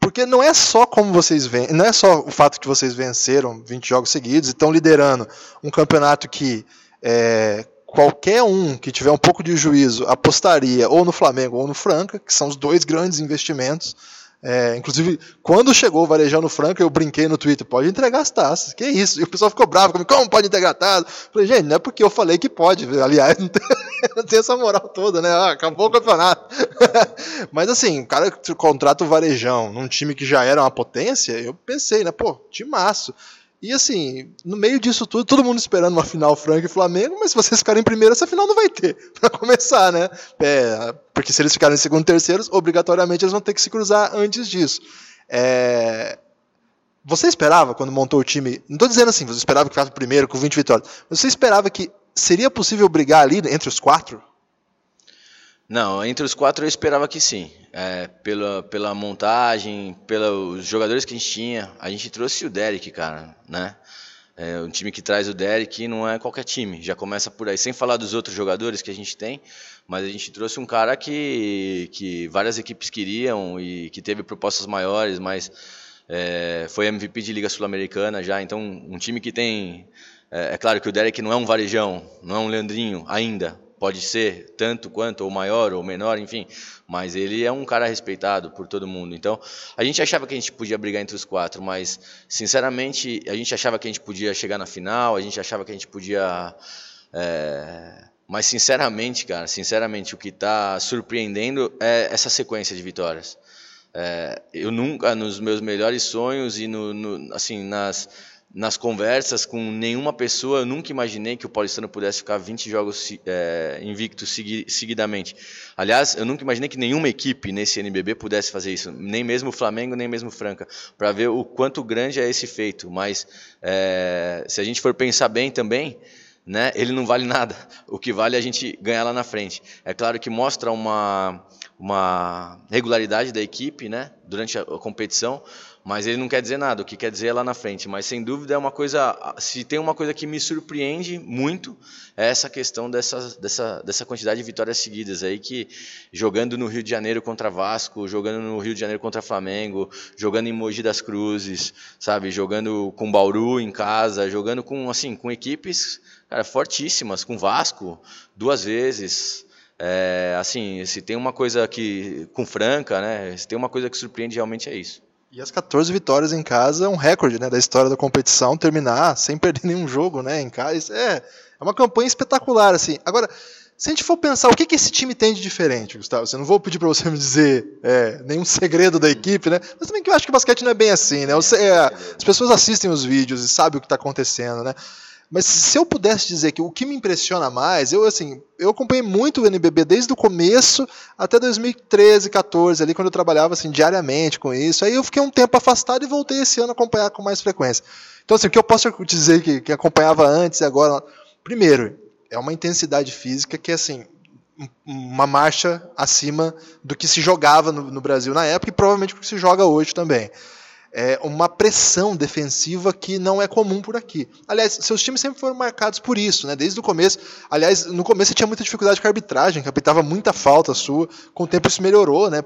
porque não é só como vocês veem, não é só o fato que vocês venceram 20 jogos seguidos e estão liderando um campeonato que é, qualquer um que tiver um pouco de juízo apostaria ou no Flamengo ou no Franca, que são os dois grandes investimentos. É, inclusive, quando chegou o Varejão no Franca, eu brinquei no Twitter, pode entregar as taças. Que isso? E o pessoal ficou bravo comigo, como pode entregar taças? Falei, gente, não é porque eu falei que pode. Aliás, não tem, não tem essa moral toda, né? Ah, acabou o campeonato. Mas assim, o cara contrata o Varejão num time que já era uma potência, eu pensei, né? Pô, timaço. E assim, no meio disso tudo, todo mundo esperando uma final Franca e Flamengo, mas se vocês ficarem em primeiro, essa final não vai ter, para começar, né? É, porque se eles ficarem em segundo e terceiro, obrigatoriamente eles vão ter que se cruzar antes disso. É... Você esperava, quando montou o time, não estou dizendo assim, você esperava que ficasse primeiro com 20 vitórias, você esperava que seria possível brigar ali entre os quatro? Não, entre os quatro eu esperava que sim. É, pela, pela montagem, pelos jogadores que a gente tinha. A gente trouxe o Derek, cara, né? É, um time que traz o Derek não é qualquer time, já começa por aí. Sem falar dos outros jogadores que a gente tem, mas a gente trouxe um cara que, que várias equipes queriam e que teve propostas maiores, mas é, foi MVP de Liga Sul-Americana já. Então, um time que tem. É, é claro que o Derek não é um varejão, não é um Leandrinho ainda, pode ser tanto quanto, ou maior, ou menor, enfim, mas ele é um cara respeitado por todo mundo. Então, a gente achava que a gente podia brigar entre os quatro, mas, sinceramente, a gente achava que a gente podia chegar na final, a gente achava que a gente podia. É... Mas, sinceramente, cara, sinceramente, o que está surpreendendo é essa sequência de vitórias. É... eu nunca, nos meus melhores sonhos e no, no assim, nas nas conversas com nenhuma pessoa, eu nunca imaginei que o paulistano pudesse ficar 20 jogos é, invictos segui seguidamente. Aliás, eu nunca imaginei que nenhuma equipe nesse NBB pudesse fazer isso, nem mesmo o Flamengo, nem mesmo o Franca, para ver o quanto grande é esse feito. Mas é, se a gente for pensar bem também, né, ele não vale nada. O que vale é a gente ganhar lá na frente. É claro que mostra uma, uma regularidade da equipe né, durante a competição, mas ele não quer dizer nada, o que quer dizer é lá na frente. Mas sem dúvida é uma coisa. Se tem uma coisa que me surpreende muito, é essa questão dessa, dessa, dessa quantidade de vitórias seguidas aí, que jogando no Rio de Janeiro contra Vasco, jogando no Rio de Janeiro contra Flamengo, jogando em Mogi das Cruzes, sabe, jogando com Bauru em casa, jogando com assim, com equipes cara, fortíssimas, com Vasco duas vezes. É, assim, se tem uma coisa que com Franca, né? Se tem uma coisa que surpreende realmente é isso. E as 14 vitórias em casa é um recorde né, da história da competição, terminar sem perder nenhum jogo né, em casa. É, é uma campanha espetacular. assim. Agora, se a gente for pensar o que, que esse time tem de diferente, Gustavo, eu não vou pedir para você me dizer é, nenhum segredo da equipe, né? Mas também que eu acho que o basquete não é bem assim, né? Você, é, as pessoas assistem os vídeos e sabem o que está acontecendo, né? Mas se eu pudesse dizer que o que me impressiona mais, eu assim, eu acompanhei muito o NBB desde o começo até 2013, 14, ali quando eu trabalhava assim diariamente com isso. Aí eu fiquei um tempo afastado e voltei esse ano a acompanhar com mais frequência. Então assim, o que eu posso dizer que, que acompanhava antes e agora, primeiro, é uma intensidade física que assim, uma marcha acima do que se jogava no, no Brasil na época e provavelmente o que se joga hoje também é, uma pressão defensiva que não é comum por aqui. Aliás, seus times sempre foram marcados por isso, né? Desde o começo. Aliás, no começo você tinha muita dificuldade com a arbitragem, que apitava muita falta sua. Com o tempo isso melhorou, né?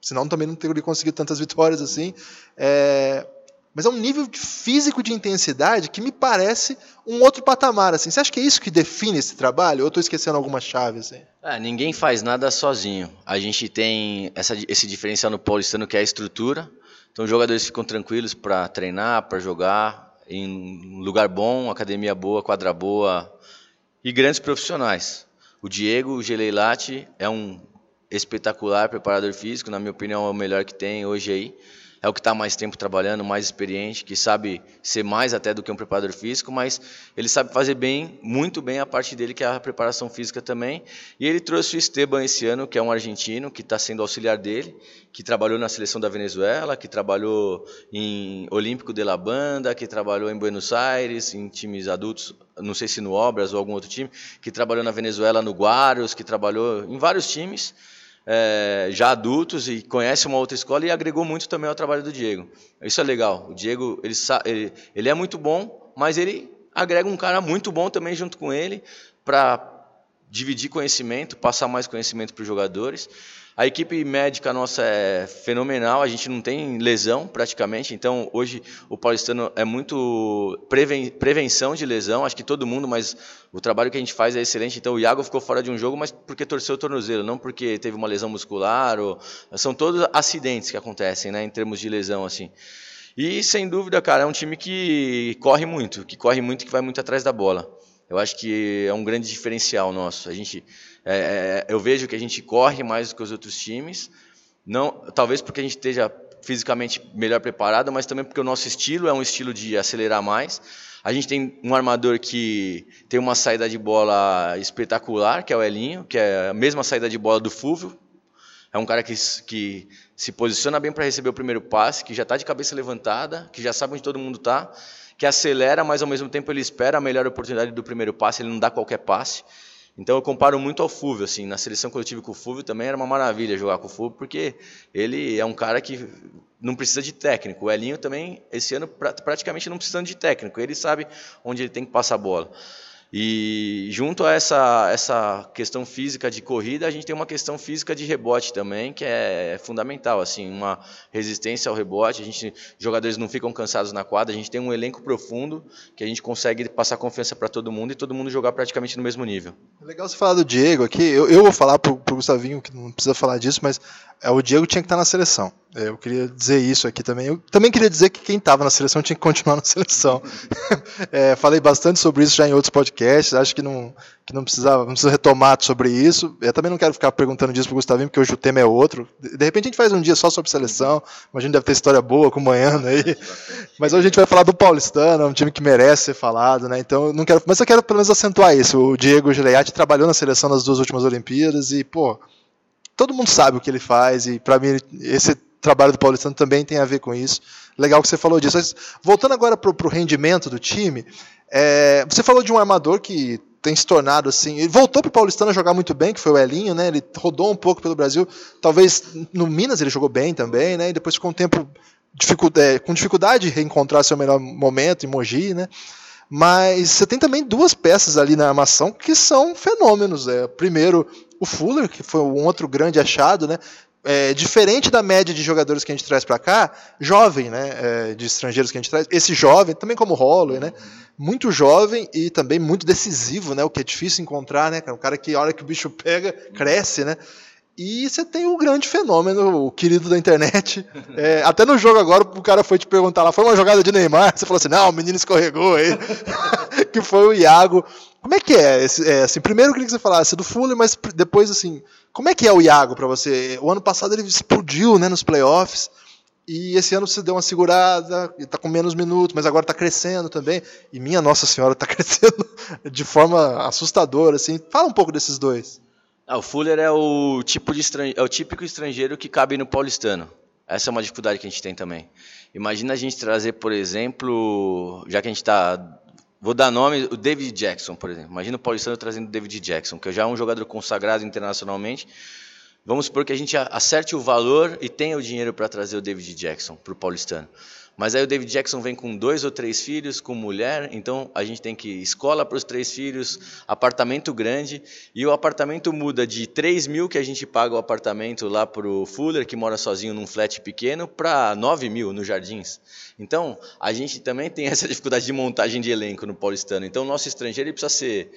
senão também não teria conseguido tantas vitórias assim. É, mas é um nível físico de intensidade que me parece um outro patamar. Assim. Você acha que é isso que define esse trabalho? Ou eu estou esquecendo alguma chave? Assim? É, ninguém faz nada sozinho. A gente tem essa, esse diferencial no paulistano que é a estrutura. Então os jogadores ficam tranquilos para treinar, para jogar em um lugar bom, academia boa, quadra boa e grandes profissionais. O Diego Geleilati é um espetacular preparador físico, na minha opinião é o melhor que tem hoje aí é o que está mais tempo trabalhando, mais experiente, que sabe ser mais até do que um preparador físico, mas ele sabe fazer bem, muito bem a parte dele, que é a preparação física também. E ele trouxe o Esteban esse ano, que é um argentino, que está sendo auxiliar dele, que trabalhou na seleção da Venezuela, que trabalhou em Olímpico de la Banda, que trabalhou em Buenos Aires, em times adultos, não sei se no Obras ou algum outro time, que trabalhou na Venezuela no Guarus, que trabalhou em vários times é, já adultos e conhece uma outra escola e agregou muito também ao trabalho do Diego. Isso é legal. O Diego ele, ele, ele é muito bom, mas ele agrega um cara muito bom também junto com ele para dividir conhecimento, passar mais conhecimento para os jogadores. A equipe médica nossa é fenomenal, a gente não tem lesão praticamente, então hoje o paulistano é muito preven prevenção de lesão, acho que todo mundo, mas o trabalho que a gente faz é excelente. Então o Iago ficou fora de um jogo, mas porque torceu o tornozelo, não porque teve uma lesão muscular. Ou... São todos acidentes que acontecem né, em termos de lesão. assim. E sem dúvida, cara, é um time que corre muito, que corre muito que vai muito atrás da bola. Eu acho que é um grande diferencial nosso. A gente, é, é, eu vejo que a gente corre mais do que os outros times, não, talvez porque a gente esteja fisicamente melhor preparado, mas também porque o nosso estilo é um estilo de acelerar mais. A gente tem um armador que tem uma saída de bola espetacular, que é o Elinho, que é a mesma saída de bola do Fúvio. É um cara que, que se posiciona bem para receber o primeiro passe, que já está de cabeça levantada, que já sabe onde todo mundo está que acelera, mas ao mesmo tempo ele espera a melhor oportunidade do primeiro passe, ele não dá qualquer passe. Então eu comparo muito ao Fúvio, assim, na seleção que eu tive com o Fúvio também era uma maravilha jogar com o Fúvio, porque ele é um cara que não precisa de técnico. O Elinho também, esse ano, praticamente não precisando de técnico, ele sabe onde ele tem que passar a bola. E junto a essa, essa questão física de corrida, a gente tem uma questão física de rebote também, que é fundamental, assim, uma resistência ao rebote, a gente, jogadores não ficam cansados na quadra, a gente tem um elenco profundo que a gente consegue passar confiança para todo mundo e todo mundo jogar praticamente no mesmo nível. É legal você falar do Diego aqui, eu, eu vou falar pro, pro Gustavinho, que não precisa falar disso, mas é, o Diego tinha que estar na seleção. É, eu queria dizer isso aqui também. Eu também queria dizer que quem estava na seleção tinha que continuar na seleção. é, falei bastante sobre isso já em outros podcasts. Acho que não, que não precisava, não precisa retomar sobre isso. Eu também não quero ficar perguntando disso para o Gustavinho, porque hoje o tema é outro. De repente a gente faz um dia só sobre seleção. Imagina deve ter história boa acompanhando aí. Mas hoje a gente vai falar do Paulistano, é um time que merece ser falado, né? Então não quero, mas eu quero pelo menos acentuar isso. O Diego Gileiati trabalhou na seleção das duas últimas Olimpíadas e pô todo mundo sabe o que ele faz e para mim esse trabalho do Paulistano também tem a ver com isso. Legal que você falou disso. Mas, voltando agora para o rendimento do time, é, você falou de um armador que tem se tornado assim. Ele voltou para o Paulistano a jogar muito bem, que foi o Elinho, né? Ele rodou um pouco pelo Brasil. Talvez no Minas ele jogou bem também, né? E depois ficou um tempo é, com dificuldade de reencontrar seu melhor momento em Mogi, né? Mas você tem também duas peças ali na armação que são fenômenos. É, primeiro, o Fuller, que foi um outro grande achado, né? É, diferente da média de jogadores que a gente traz para cá, jovem, né, é, de estrangeiros que a gente traz, esse jovem, também como Holloway, né, muito jovem e também muito decisivo, né, o que é difícil encontrar, né, um cara que a hora que o bicho pega, cresce, né, e você tem um grande fenômeno, o querido da internet. É, até no jogo agora, o cara foi te perguntar lá, foi uma jogada de Neymar? Você falou assim, não, o menino escorregou aí. que foi o Iago. Como é que é? Esse, é assim, primeiro eu queria que você falasse do Fuller, mas depois, assim, como é que é o Iago para você? O ano passado ele explodiu né, nos playoffs. E esse ano você deu uma segurada, está com menos minutos, mas agora está crescendo também. E minha Nossa Senhora, está crescendo de forma assustadora. Assim. Fala um pouco desses dois. Ah, o Fuller é o, tipo de é o típico estrangeiro que cabe no paulistano. Essa é uma dificuldade que a gente tem também. Imagina a gente trazer, por exemplo, já que a gente está. Vou dar nome, o David Jackson, por exemplo. Imagina o paulistano trazendo o David Jackson, que já é um jogador consagrado internacionalmente. vamos supor que a gente acerte o valor e tenha o dinheiro para trazer o David Jackson para o paulistano. Mas aí o David Jackson vem com dois ou três filhos, com mulher, então a gente tem que escola para os três filhos, apartamento grande, e o apartamento muda de 3 mil que a gente paga o apartamento lá para o Fuller, que mora sozinho num flat pequeno, para 9 mil nos Jardins. Então a gente também tem essa dificuldade de montagem de elenco no paulistano. Então o nosso estrangeiro precisa ser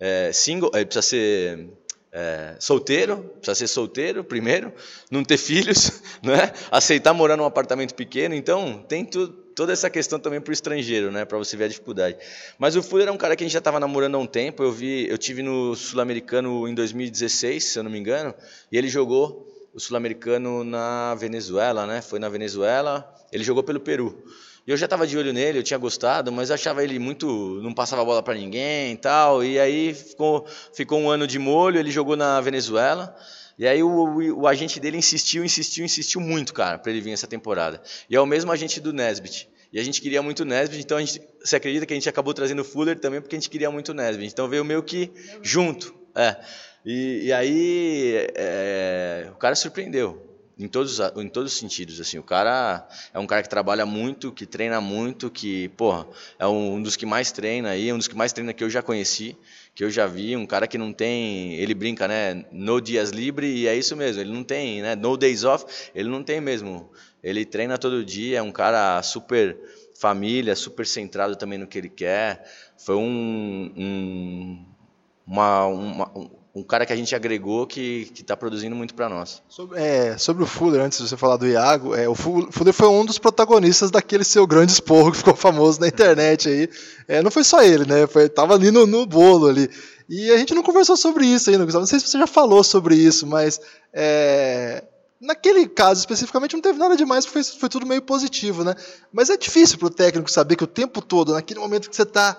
é, single, ele precisa ser é, solteiro, precisa ser solteiro primeiro, não ter filhos, né? aceitar morar num apartamento pequeno. Então, tem tu, toda essa questão também para o estrangeiro, né? para você ver a dificuldade. Mas o Fuller é um cara que a gente já estava namorando há um tempo. Eu vi, eu tive no Sul-Americano em 2016, se eu não me engano, e ele jogou o Sul-Americano na Venezuela, né? Foi na Venezuela. Ele jogou pelo Peru. Eu já estava de olho nele, eu tinha gostado, mas achava ele muito. não passava bola para ninguém e tal. E aí ficou, ficou um ano de molho, ele jogou na Venezuela. E aí o, o, o agente dele insistiu, insistiu, insistiu muito, cara, para ele vir essa temporada. E é o mesmo agente do Nesbitt. E a gente queria muito o Nesbitt, então a gente, você acredita que a gente acabou trazendo o Fuller também porque a gente queria muito o Nesbitt. Então veio meio que junto. É. E, e aí é, o cara surpreendeu em todos, em todos os sentidos, assim, o cara é um cara que trabalha muito, que treina muito, que, porra, é um dos que mais treina aí, um dos que mais treina que eu já conheci, que eu já vi, um cara que não tem, ele brinca, né, no dias livre, e é isso mesmo, ele não tem, né, no days off, ele não tem mesmo, ele treina todo dia, é um cara super família, super centrado também no que ele quer, foi um, um uma, uma um cara que a gente agregou que está produzindo muito para nós. Sobre, é, sobre, o Fuller, antes de você falar do Iago, é, o Fuller foi um dos protagonistas daquele seu grande esporro que ficou famoso na internet aí. É, não foi só ele, né? Foi, tava ali no, no, bolo ali. E a gente não conversou sobre isso ainda, Gustavo. Não sei se você já falou sobre isso, mas é, naquele caso especificamente não teve nada demais, foi, foi tudo meio positivo, né? Mas é difícil para o técnico saber que o tempo todo, naquele momento que você está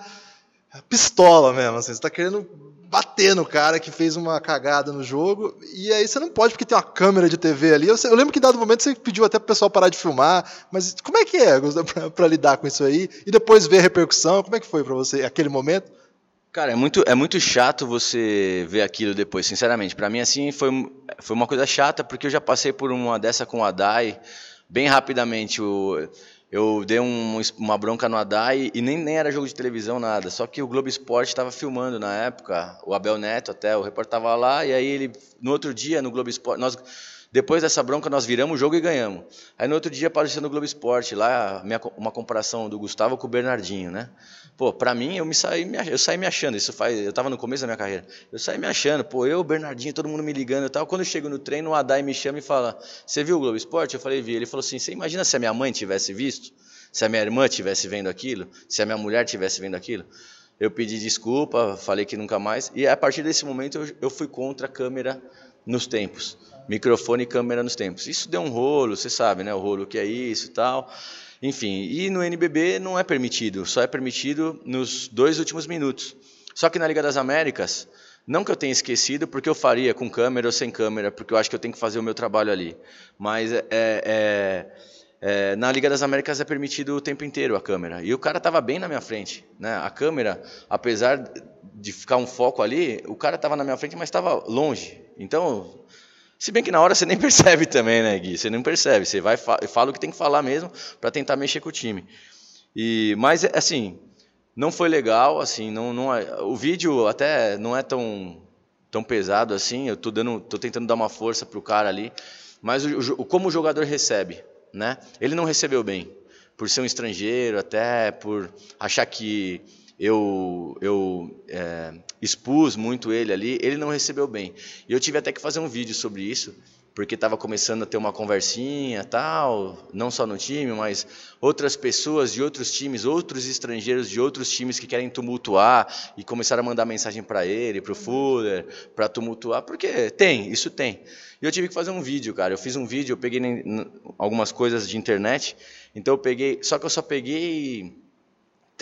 pistola mesmo, assim, você está querendo bater no cara que fez uma cagada no jogo. E aí você não pode, porque tem uma câmera de TV ali. Eu, eu lembro que em dado momento você pediu até pro pessoal parar de filmar. Mas como é que é para lidar com isso aí? E depois ver a repercussão? Como é que foi para você aquele momento? Cara, é muito, é muito chato você ver aquilo depois, sinceramente. Para mim, assim, foi, foi uma coisa chata, porque eu já passei por uma dessa com o Adai, bem rapidamente. O, eu dei um, uma bronca no Adai e nem, nem era jogo de televisão, nada. Só que o Globo Esporte estava filmando na época, o Abel Neto até, o repórter estava lá, e aí ele, no outro dia, no Globo Esporte, nós, depois dessa bronca, nós viramos o jogo e ganhamos. Aí no outro dia apareceu no Globo Esporte, lá, minha, uma comparação do Gustavo com o Bernardinho, né? Pô, pra mim, eu me saí, eu saí me achando. Isso faz, eu tava no começo da minha carreira. Eu saí me achando, pô, eu, Bernardinho, todo mundo me ligando e tal. Quando eu chego no treino, o Adai me chama e fala: Você viu o Globo Esporte? Eu falei: Vi. Ele falou assim: Você imagina se a minha mãe tivesse visto? Se a minha irmã tivesse vendo aquilo? Se a minha mulher tivesse vendo aquilo? Eu pedi desculpa, falei que nunca mais. E a partir desse momento, eu, eu fui contra a câmera nos tempos. Microfone e câmera nos tempos. Isso deu um rolo, você sabe, né? O rolo que é isso e tal. Enfim, e no NBB não é permitido, só é permitido nos dois últimos minutos. Só que na Liga das Américas, não que eu tenha esquecido, porque eu faria com câmera ou sem câmera, porque eu acho que eu tenho que fazer o meu trabalho ali. Mas é, é, é, na Liga das Américas é permitido o tempo inteiro a câmera. E o cara estava bem na minha frente. Né? A câmera, apesar de ficar um foco ali, o cara estava na minha frente, mas estava longe. Então, se bem que na hora você nem percebe também, né, Gui? Você não percebe. Você vai fala o que tem que falar mesmo para tentar mexer com o time. E, mas, assim, não foi legal. assim, não, não é, O vídeo até não é tão, tão pesado assim. Eu tô, dando, tô tentando dar uma força pro cara ali. Mas o, o, como o jogador recebe, né? Ele não recebeu bem. Por ser um estrangeiro, até por achar que eu, eu é, expus muito ele ali, ele não recebeu bem. E eu tive até que fazer um vídeo sobre isso, porque estava começando a ter uma conversinha tal, não só no time, mas outras pessoas de outros times, outros estrangeiros de outros times que querem tumultuar e começaram a mandar mensagem para ele, para o Fuller, para tumultuar, porque tem, isso tem. E eu tive que fazer um vídeo, cara. Eu fiz um vídeo, eu peguei algumas coisas de internet, então eu peguei, só que eu só peguei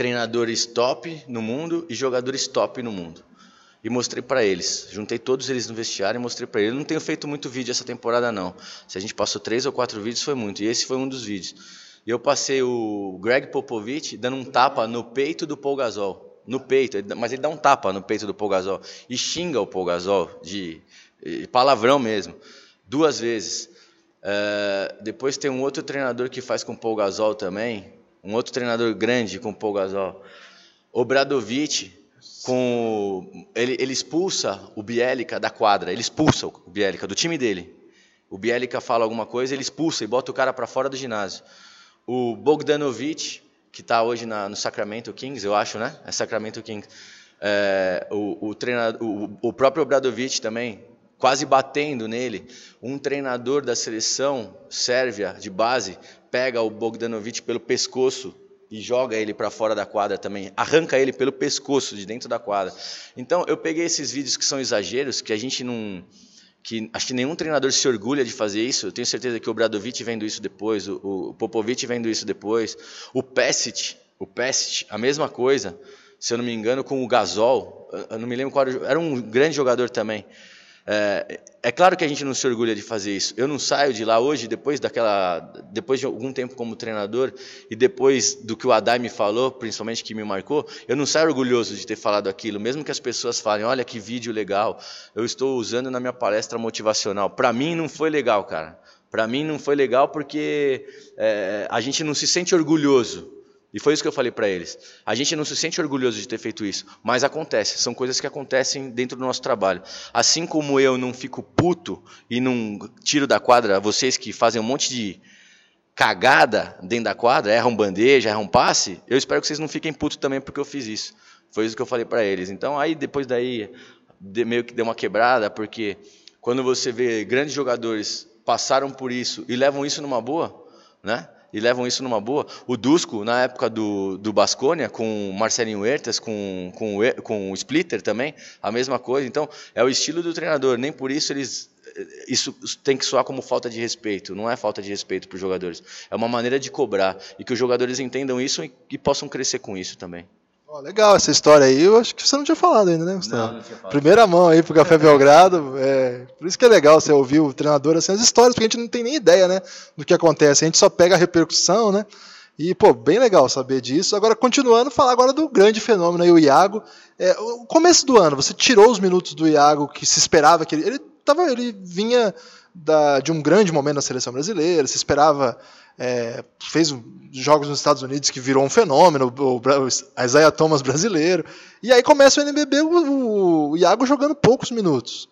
treinadores top no mundo e jogadores top no mundo. E mostrei para eles. Juntei todos eles no vestiário e mostrei para eles. Eu não tenho feito muito vídeo essa temporada, não. Se a gente passou três ou quatro vídeos, foi muito. E esse foi um dos vídeos. Eu passei o Greg Popovich dando um tapa no peito do Paul Gasol. No peito, mas ele dá um tapa no peito do Paul Gasol. E xinga o Paul Gasol de, de palavrão mesmo. duas vezes. É, depois tem um outro treinador que faz com o Paul Gasol também, um outro treinador grande com o Paul Gasol. O Bradovic, com ele, ele expulsa o Bielica da quadra, ele expulsa o Bielica do time dele. O Bielica fala alguma coisa, ele expulsa e bota o cara para fora do ginásio. O Bogdanovic, que está hoje na, no Sacramento Kings, eu acho, né? É Sacramento Kings. É, o, o, treinador, o, o próprio Obradovic também, quase batendo nele. Um treinador da seleção sérvia de base pega o Bogdanovic pelo pescoço e joga ele para fora da quadra também, arranca ele pelo pescoço de dentro da quadra. Então eu peguei esses vídeos que são exageros, que a gente não que acho que nenhum treinador se orgulha de fazer isso. Eu tenho certeza que o Bradovic vendo isso depois, o, o Popovic vendo isso depois, o Pesic, o Pesic, a mesma coisa. Se eu não me engano, com o Gasol, eu não me lembro qual era, era um grande jogador também. É, é, claro que a gente não se orgulha de fazer isso. Eu não saio de lá hoje, depois daquela, depois de algum tempo como treinador e depois do que o Adai me falou, principalmente que me marcou, eu não saio orgulhoso de ter falado aquilo, mesmo que as pessoas falem, olha que vídeo legal, eu estou usando na minha palestra motivacional. Para mim não foi legal, cara. Para mim não foi legal porque é, a gente não se sente orgulhoso e foi isso que eu falei para eles. A gente não se sente orgulhoso de ter feito isso, mas acontece. São coisas que acontecem dentro do nosso trabalho. Assim como eu não fico puto e não tiro da quadra vocês que fazem um monte de cagada dentro da quadra, erram bandeja, erram passe, eu espero que vocês não fiquem putos também porque eu fiz isso. Foi isso que eu falei para eles. Então aí depois daí meio que deu uma quebrada, porque quando você vê grandes jogadores passaram por isso e levam isso numa boa, né? E levam isso numa boa. O Dusko, na época do, do Basconia, com Marcelinho Huertas, com, com, com o Splitter também, a mesma coisa. Então, é o estilo do treinador, nem por isso eles. Isso tem que soar como falta de respeito, não é falta de respeito para os jogadores. É uma maneira de cobrar e que os jogadores entendam isso e, e possam crescer com isso também. Oh, legal essa história aí. Eu acho que você não tinha falado ainda, né, Gustavo? Não, não tinha falado. Primeira mão aí pro Café Belgrado. É, por isso que é legal você ouvir o treinador assim, as histórias, porque a gente não tem nem ideia, né, do que acontece. A gente só pega a repercussão, né? E, pô, bem legal saber disso. Agora, continuando, falar agora do grande fenômeno aí, o Iago. É, o começo do ano, você tirou os minutos do Iago que se esperava que ele. Ele, tava, ele vinha da, de um grande momento na seleção brasileira, se esperava é, fez jogos nos Estados Unidos que virou um fenômeno, o, o Isaiah Thomas brasileiro. E aí começa o NBB, o, o Iago jogando poucos minutos.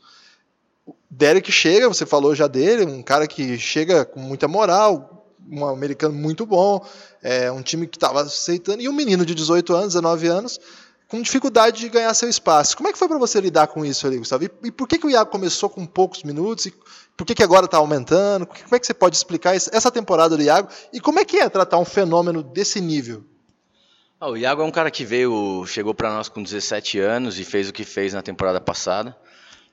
Derek chega, você falou já dele, um cara que chega com muita moral, um americano muito bom, é, um time que estava aceitando, e um menino de 18 anos, 19 anos, com dificuldade de ganhar seu espaço. Como é que foi para você lidar com isso ali, Gustavo? E, e, por que, que o Iago começou com poucos minutos? E por que, que agora está aumentando? Como é que você pode explicar essa temporada do Iago? E como é que é tratar um fenômeno desse nível? Ah, o Iago é um cara que veio, chegou para nós com 17 anos e fez o que fez na temporada passada.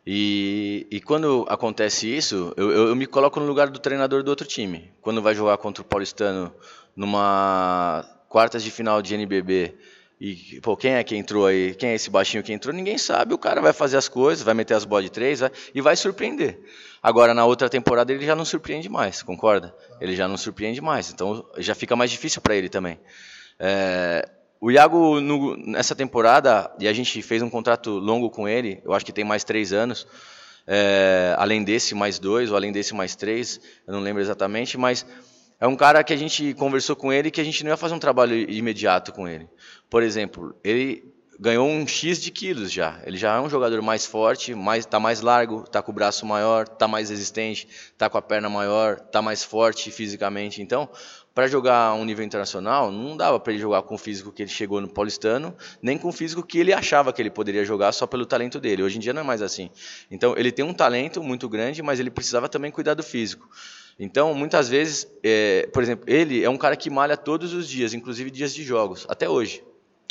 E, e quando acontece isso, eu, eu, eu, me coloco no lugar do treinador do outro time. Quando vai jogar contra o Paulistano numa quartas de final de NBB e, pô, quem é que entrou aí? Quem é esse baixinho que entrou? Ninguém sabe. O cara vai fazer as coisas, vai meter as bolas de três vai, e vai surpreender. Agora, na outra temporada, ele já não surpreende mais, concorda? Ele já não surpreende mais. Então, já fica mais difícil para ele também. É, o Iago, no, nessa temporada, e a gente fez um contrato longo com ele, eu acho que tem mais três anos. É, além desse, mais dois, ou além desse, mais três, eu não lembro exatamente, mas é um cara que a gente conversou com ele que a gente não ia fazer um trabalho imediato com ele. Por exemplo, ele ganhou um X de quilos já. Ele já é um jogador mais forte, mais, tá mais largo, tá com o braço maior, tá mais resistente, tá com a perna maior, tá mais forte fisicamente. Então, para jogar a um nível internacional, não dava para ele jogar com o físico que ele chegou no Paulistano, nem com o físico que ele achava que ele poderia jogar só pelo talento dele. Hoje em dia não é mais assim. Então, ele tem um talento muito grande, mas ele precisava também cuidar do físico. Então, muitas vezes, é, por exemplo, ele é um cara que malha todos os dias, inclusive dias de jogos, até hoje.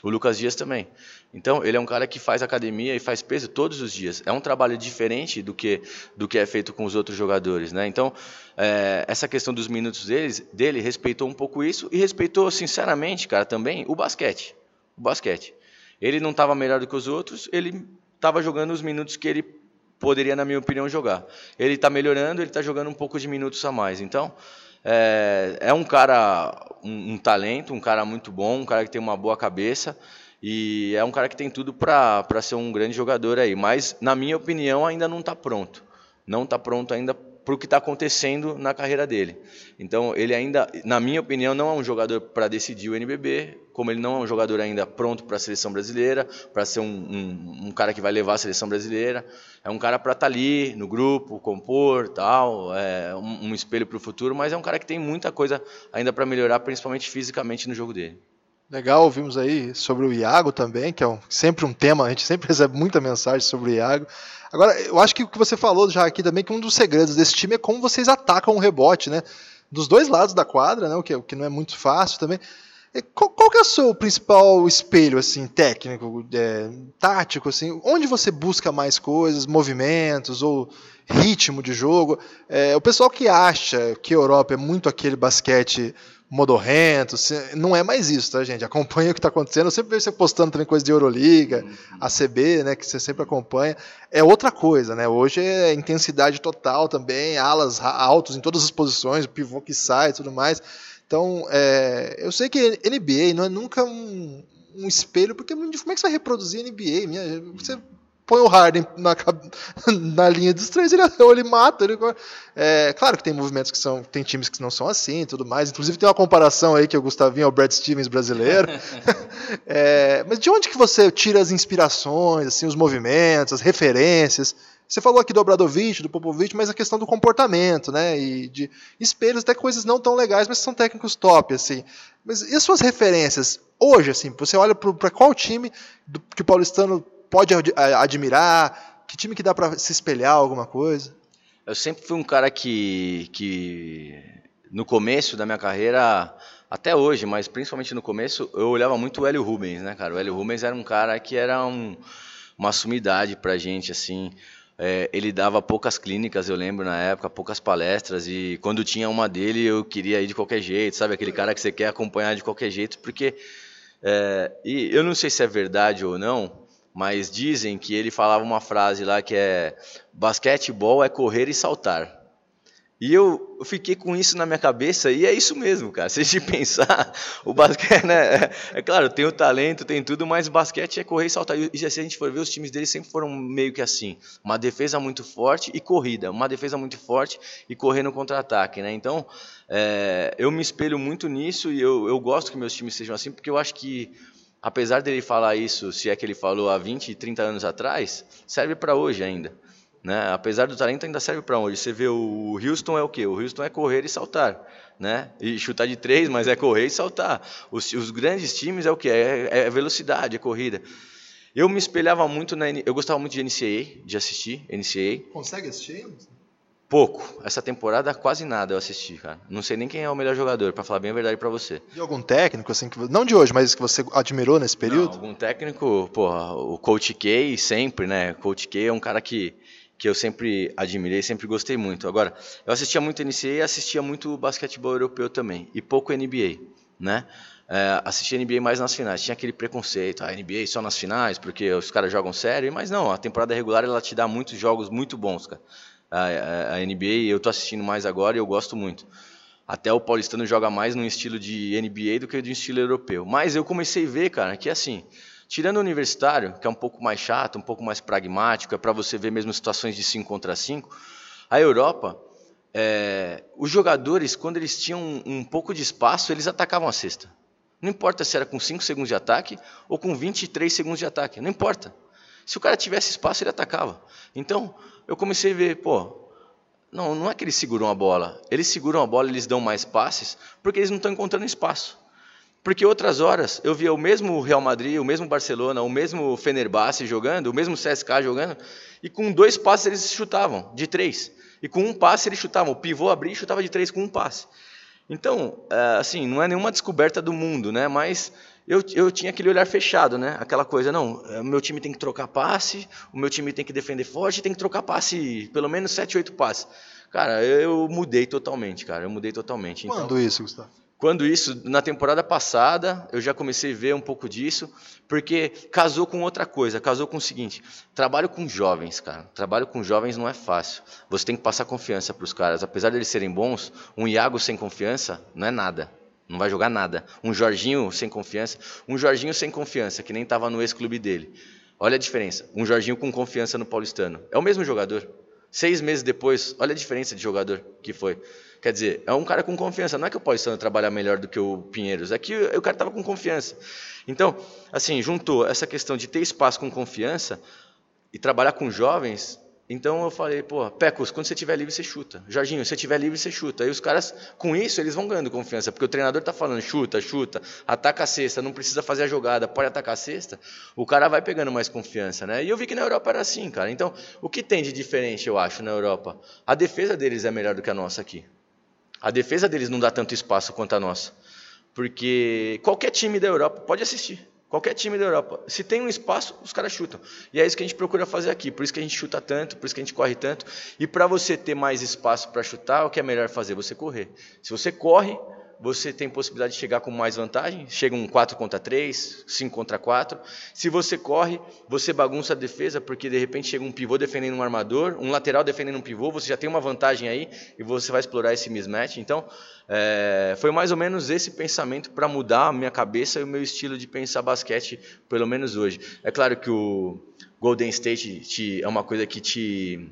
O Lucas Dias também. Então, ele é um cara que faz academia e faz peso todos os dias. É um trabalho diferente do que, do que é feito com os outros jogadores. Né? Então, é, essa questão dos minutos deles, dele respeitou um pouco isso e respeitou, sinceramente, cara, também o basquete. O basquete. Ele não estava melhor do que os outros, ele estava jogando os minutos que ele poderia, na minha opinião, jogar. Ele está melhorando, ele está jogando um pouco de minutos a mais. Então, é, é um cara, um, um, talento, um cara muito bom, um cara que tem uma boa cabeça e é um cara que tem tudo para ser um grande jogador aí. Mas, na minha opinião, ainda não está pronto. Não está pronto ainda para o que está acontecendo na carreira dele. Então, ele ainda, na minha opinião, não é um jogador para decidir o NBB, como ele não é um jogador ainda pronto para a seleção brasileira, para ser um, um, um, cara que vai levar a seleção brasileira. É um cara para estar tá ali no grupo, compor, tal, é um, um espelho para o futuro, mas é um cara que tem muita coisa ainda para melhorar, principalmente fisicamente no jogo dele. Legal, ouvimos aí sobre o Iago também, que é um, sempre um tema, a gente sempre recebe muita mensagem sobre o Iago. Agora, eu acho que o que você falou já aqui também, que um dos segredos desse time é como vocês atacam o rebote, né? Dos dois lados da quadra, né? O que, o que não é muito fácil também. Qual, qual que é o seu principal espelho, assim, técnico, é, tático, assim? Onde você busca mais coisas, movimentos ou ritmo de jogo? É, o pessoal que acha que a Europa é muito aquele basquete modorrento, não é mais isso, tá, gente? Acompanha o que está acontecendo. Eu sempre vejo você postando também coisa de Euroliga, uhum. ACB, né, que você sempre acompanha. É outra coisa, né? Hoje é intensidade total também, alas altos em todas as posições, o pivô que sai e tudo mais. Então, é, eu sei que NBA não é nunca um, um espelho, porque como é que você vai reproduzir NBA? Minha, você põe o Harden na, na linha dos três, ele, ele mata. Ele, é, claro que tem movimentos que são. Tem times que não são assim e tudo mais. Inclusive tem uma comparação aí que o Gustavinho é o Brad Stevens brasileiro. é, mas de onde que você tira as inspirações, assim, os movimentos, as referências? Você falou aqui do Obradovic, do Popovic, mas a questão do comportamento, né? E de espelhos, até coisas não tão legais, mas são técnicos top, assim. Mas e as suas referências? Hoje, assim, você olha para qual time do, que o paulistano pode admirar? Que time que dá para se espelhar alguma coisa? Eu sempre fui um cara que, que no começo da minha carreira, até hoje, mas principalmente no começo, eu olhava muito o Hélio Rubens, né, cara? O Hélio Rubens era um cara que era um, uma sumidade pra gente, assim. É, ele dava poucas clínicas, eu lembro na época, poucas palestras, e quando tinha uma dele eu queria ir de qualquer jeito, sabe? Aquele cara que você quer acompanhar de qualquer jeito, porque. É, e eu não sei se é verdade ou não, mas dizem que ele falava uma frase lá que é: basquetebol é correr e saltar. E eu fiquei com isso na minha cabeça e é isso mesmo, cara. Se a gente pensar, o basquete, né? É, é claro, tem o talento, tem tudo, mas basquete é correr e saltar. E se a gente for ver, os times dele sempre foram meio que assim: uma defesa muito forte e corrida, uma defesa muito forte e correr no contra-ataque, né? Então, é, eu me espelho muito nisso e eu, eu gosto que meus times sejam assim, porque eu acho que apesar dele falar isso, se é que ele falou há 20, 30 anos atrás, serve para hoje ainda. Né? Apesar do talento, ainda serve para hoje. Você vê o Houston é o quê? O Houston é correr e saltar. Né? E chutar de três, mas é correr e saltar. Os, os grandes times é o quê? É, é, velocidade, é corrida. Eu me espelhava muito na. Eu gostava muito de NCAA, de assistir NCAA. Consegue assistir? Pouco. Essa temporada quase nada eu assisti, cara. Não sei nem quem é o melhor jogador, para falar bem a verdade para você. E algum técnico assim que não de hoje, mas que você admirou nesse período? Não, algum técnico, porra, o Coach K sempre, né? Coach K é um cara que que eu sempre admirei, sempre gostei muito. Agora, eu assistia muito NCAA e assistia muito basquetebol europeu também e pouco NBA, né? É, assistia NBA mais nas finais. Tinha aquele preconceito, a NBA só nas finais, porque os caras jogam sério, mas não, a temporada regular ela te dá muitos jogos muito bons, cara a, a NBA, eu estou assistindo mais agora e eu gosto muito. Até o paulistano joga mais num estilo de NBA do que de um estilo europeu. Mas eu comecei a ver, cara, que assim, tirando o universitário, que é um pouco mais chato, um pouco mais pragmático, é para você ver mesmo situações de 5 contra 5, a Europa, é, os jogadores, quando eles tinham um, um pouco de espaço, eles atacavam a cesta. Não importa se era com 5 segundos de ataque ou com 23 segundos de ataque, não importa. Se o cara tivesse espaço, ele atacava. Então, eu comecei a ver, pô, não, não é que eles seguram a bola. Eles seguram a bola, eles dão mais passes, porque eles não estão encontrando espaço. Porque outras horas eu via o mesmo Real Madrid, o mesmo Barcelona, o mesmo Fenerbahçe jogando, o mesmo CSK jogando, e com dois passes eles chutavam, de três. E com um passe eles chutavam. O pivô abria e chutava de três com um passe. Então, é, assim, não é nenhuma descoberta do mundo, né? Mas eu, eu tinha aquele olhar fechado, né? Aquela coisa, não, é, o meu time tem que trocar passe, o meu time tem que defender forte, tem que trocar passe, pelo menos 7, 8 passes. Cara, eu mudei totalmente, cara, eu mudei totalmente. Então, Quando isso, Gustavo? Quando isso, na temporada passada, eu já comecei a ver um pouco disso, porque casou com outra coisa, casou com o seguinte, trabalho com jovens, cara, trabalho com jovens não é fácil, você tem que passar confiança para os caras, apesar de eles serem bons, um Iago sem confiança não é nada, não vai jogar nada. Um Jorginho sem confiança. Um Jorginho sem confiança, que nem estava no ex-clube dele. Olha a diferença. Um Jorginho com confiança no paulistano. É o mesmo jogador. Seis meses depois, olha a diferença de jogador que foi. Quer dizer, é um cara com confiança. Não é que o Paulistano trabalhar melhor do que o Pinheiros, é que o cara estava com confiança. Então, assim, juntou essa questão de ter espaço com confiança e trabalhar com jovens então eu falei, pô, Pecos, quando você estiver livre, você chuta. Jorginho, se estiver livre, você chuta. E os caras, com isso, eles vão ganhando confiança, porque o treinador está falando, chuta, chuta, ataca a cesta, não precisa fazer a jogada, pode atacar a cesta. O cara vai pegando mais confiança, né? E eu vi que na Europa era assim, cara. Então, o que tem de diferente, eu acho, na Europa? A defesa deles é melhor do que a nossa aqui. A defesa deles não dá tanto espaço quanto a nossa. Porque qualquer time da Europa pode assistir. Qualquer time da Europa. Se tem um espaço, os caras chutam. E é isso que a gente procura fazer aqui. Por isso que a gente chuta tanto, por isso que a gente corre tanto. E para você ter mais espaço para chutar, o que é melhor fazer? Você correr. Se você corre, você tem possibilidade de chegar com mais vantagem. Chega um 4 contra 3, 5 contra 4. Se você corre, você bagunça a defesa, porque de repente chega um pivô defendendo um armador, um lateral defendendo um pivô, você já tem uma vantagem aí e você vai explorar esse mismatch. Então, é, foi mais ou menos esse pensamento para mudar a minha cabeça e o meu estilo de pensar basquete, pelo menos hoje. É claro que o Golden State te, é uma coisa que te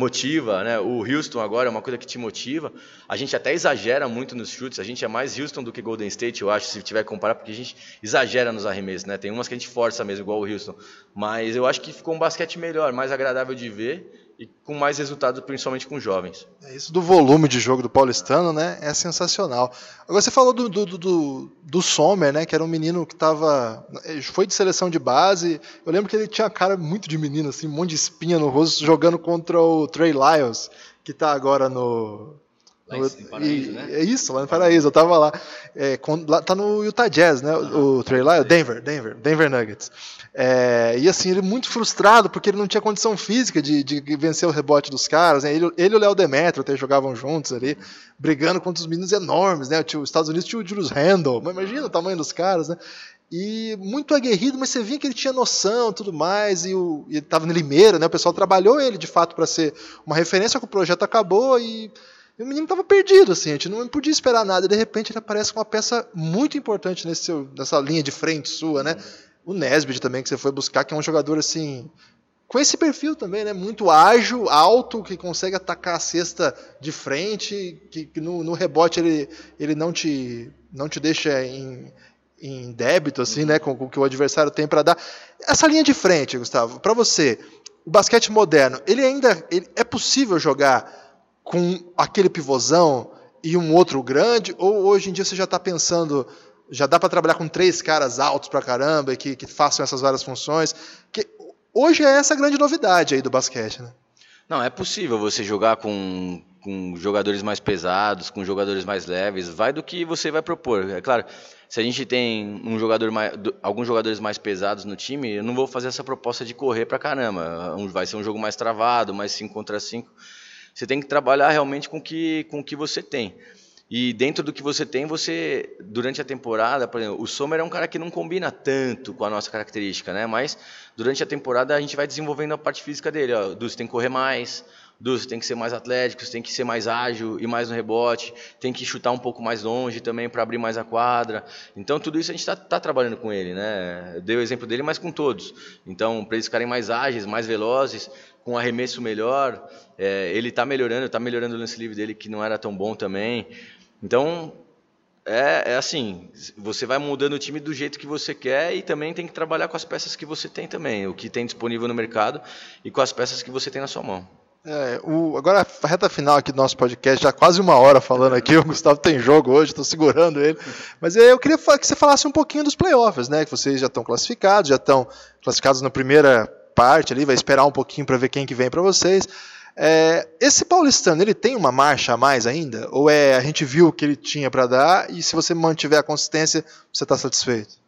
motiva, né? O Houston agora é uma coisa que te motiva. A gente até exagera muito nos chutes, a gente é mais Houston do que Golden State, eu acho, se tiver que comparar, porque a gente exagera nos arremessos, né? Tem umas que a gente força mesmo, igual o Houston. Mas eu acho que ficou um basquete melhor, mais agradável de ver e com mais resultados, principalmente com jovens. É isso do volume de jogo do paulistano, né? É sensacional. Agora você falou do, do, do, do Sommer, né? Que era um menino que estava. Foi de seleção de base. Eu lembro que ele tinha cara muito de menino, assim, um monte de espinha no rosto, jogando contra o Trey Lyles, que está agora no. Lá em Paraíso, né? É isso, lá no Paraíso, eu tava lá. É, com, lá tá no Utah Jazz, né? O, o Trey Lyles, Denver, Denver, Denver Nuggets. É, e assim, ele muito frustrado porque ele não tinha condição física de, de vencer o rebote dos caras. Né? Ele, ele e o Léo Demetrio até jogavam juntos ali, brigando contra os meninos enormes. Né? Os Estados Unidos tinha o Julius Randle, mas imagina o tamanho dos caras. Né? E muito aguerrido, mas você via que ele tinha noção tudo mais, e, o, e ele estava no Limeira, né? o pessoal trabalhou ele de fato para ser uma referência, que o projeto acabou e. E o menino estava perdido, assim, a gente não podia esperar nada. De repente ele aparece com uma peça muito importante nesse seu, nessa linha de frente sua, né? o Nesbitt também, que você foi buscar, que é um jogador assim. Com esse perfil também, né? Muito ágil, alto, que consegue atacar a cesta de frente, que, que no, no, rebote ele, ele não, te, não te deixa em, em débito, assim, né? Com, com o que o adversário tem para dar. Essa linha de frente, Gustavo, para você, o basquete moderno, ele ainda ele, é possível jogar com aquele pivôzão e um outro grande? Ou hoje em dia você já está pensando já dá para trabalhar com três caras altos para caramba que, que façam essas várias funções. Que hoje é essa grande novidade aí do basquete, né? Não, é possível você jogar com, com jogadores mais pesados, com jogadores mais leves, vai do que você vai propor. É claro, se a gente tem um jogador mais, alguns jogadores mais pesados no time, eu não vou fazer essa proposta de correr para caramba. Vai ser um jogo mais travado, mais 5 contra 5. Você tem que trabalhar realmente com que, com o que você tem. E dentro do que você tem, você, durante a temporada, por exemplo, o Sommer é um cara que não combina tanto com a nossa característica, né? Mas durante a temporada a gente vai desenvolvendo a parte física dele. Ó, Du, você tem que correr mais, Du, você tem que ser mais atlético, tem que ser mais ágil e mais no rebote, tem que chutar um pouco mais longe também para abrir mais a quadra. Então tudo isso a gente está tá trabalhando com ele, né? Eu dei o exemplo dele, mas com todos. Então, para eles ficarem mais ágeis, mais velozes, com arremesso melhor, é, ele está melhorando, está melhorando o lance livre dele que não era tão bom também. Então, é, é, assim, você vai mudando o time do jeito que você quer e também tem que trabalhar com as peças que você tem também, o que tem disponível no mercado e com as peças que você tem na sua mão. É, o, agora a reta final aqui do nosso podcast, já quase uma hora falando aqui, o Gustavo tem jogo hoje, estou segurando ele. Mas eu queria que você falasse um pouquinho dos playoffs, né? Que vocês já estão classificados, já estão classificados na primeira parte ali, vai esperar um pouquinho para ver quem que vem para vocês. É, esse paulistano, ele tem uma marcha a mais ainda? Ou é a gente viu o que ele tinha para dar e se você mantiver a consistência, você está satisfeito?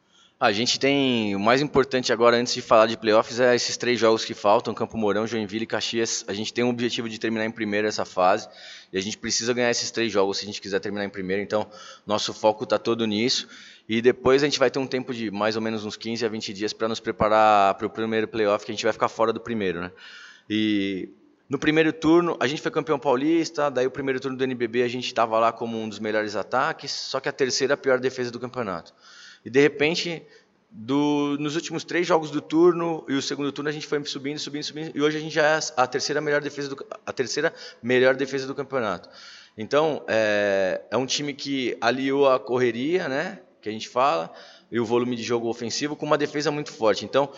A gente tem o mais importante agora, antes de falar de playoffs, é esses três jogos que faltam: Campo Mourão, Joinville e Caxias. A gente tem o objetivo de terminar em primeiro essa fase e a gente precisa ganhar esses três jogos se a gente quiser terminar em primeiro. Então, nosso foco está todo nisso. E depois a gente vai ter um tempo de mais ou menos uns 15 a 20 dias para nos preparar para o primeiro playoff, que a gente vai ficar fora do primeiro, né? E no primeiro turno, a gente foi campeão paulista, daí o primeiro turno do NBB a gente estava lá como um dos melhores ataques, só que a terceira pior defesa do campeonato. E de repente, do, nos últimos três jogos do turno e o segundo turno a gente foi subindo, subindo, subindo e hoje a gente já é a terceira melhor defesa do, a terceira melhor defesa do campeonato. Então é, é um time que aliou a correria, né, que a gente fala, e o volume de jogo ofensivo com uma defesa muito forte. Então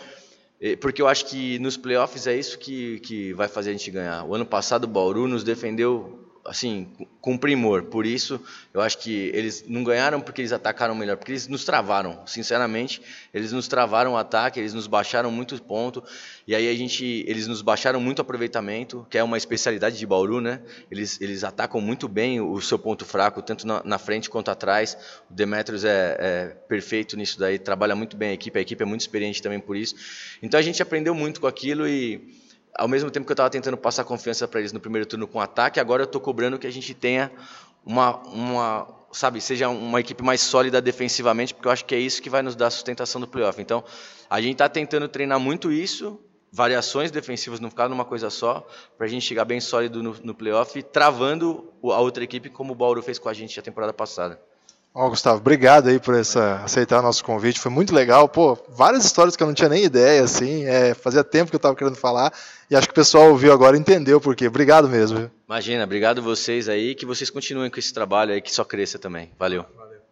porque eu acho que nos playoffs é isso que, que vai fazer a gente ganhar. O ano passado o Bauru nos defendeu assim, com primor. Por isso, eu acho que eles não ganharam porque eles atacaram melhor, porque eles nos travaram. Sinceramente, eles nos travaram o ataque, eles nos baixaram muito ponto. E aí a gente, eles nos baixaram muito aproveitamento, que é uma especialidade de Bauru, né? Eles, eles atacam muito bem o seu ponto fraco, tanto na, na frente quanto atrás. O Demetrios é, é perfeito nisso daí, trabalha muito bem a equipe, a equipe é muito experiente também por isso. Então a gente aprendeu muito com aquilo e ao mesmo tempo que eu estava tentando passar confiança para eles no primeiro turno com ataque, agora eu estou cobrando que a gente tenha uma, uma, sabe, seja uma equipe mais sólida defensivamente, porque eu acho que é isso que vai nos dar sustentação do playoff. Então, a gente está tentando treinar muito isso, variações defensivas, não ficar numa coisa só, para a gente chegar bem sólido no, no playoff, travando a outra equipe, como o Bauru fez com a gente a temporada passada. Ó, oh, Gustavo, obrigado aí por essa, aceitar o nosso convite, foi muito legal. Pô, várias histórias que eu não tinha nem ideia, assim, é, fazia tempo que eu estava querendo falar, e acho que o pessoal ouviu agora e entendeu por quê. Obrigado mesmo. Imagina, obrigado vocês aí, que vocês continuem com esse trabalho aí, que só cresça também. Valeu.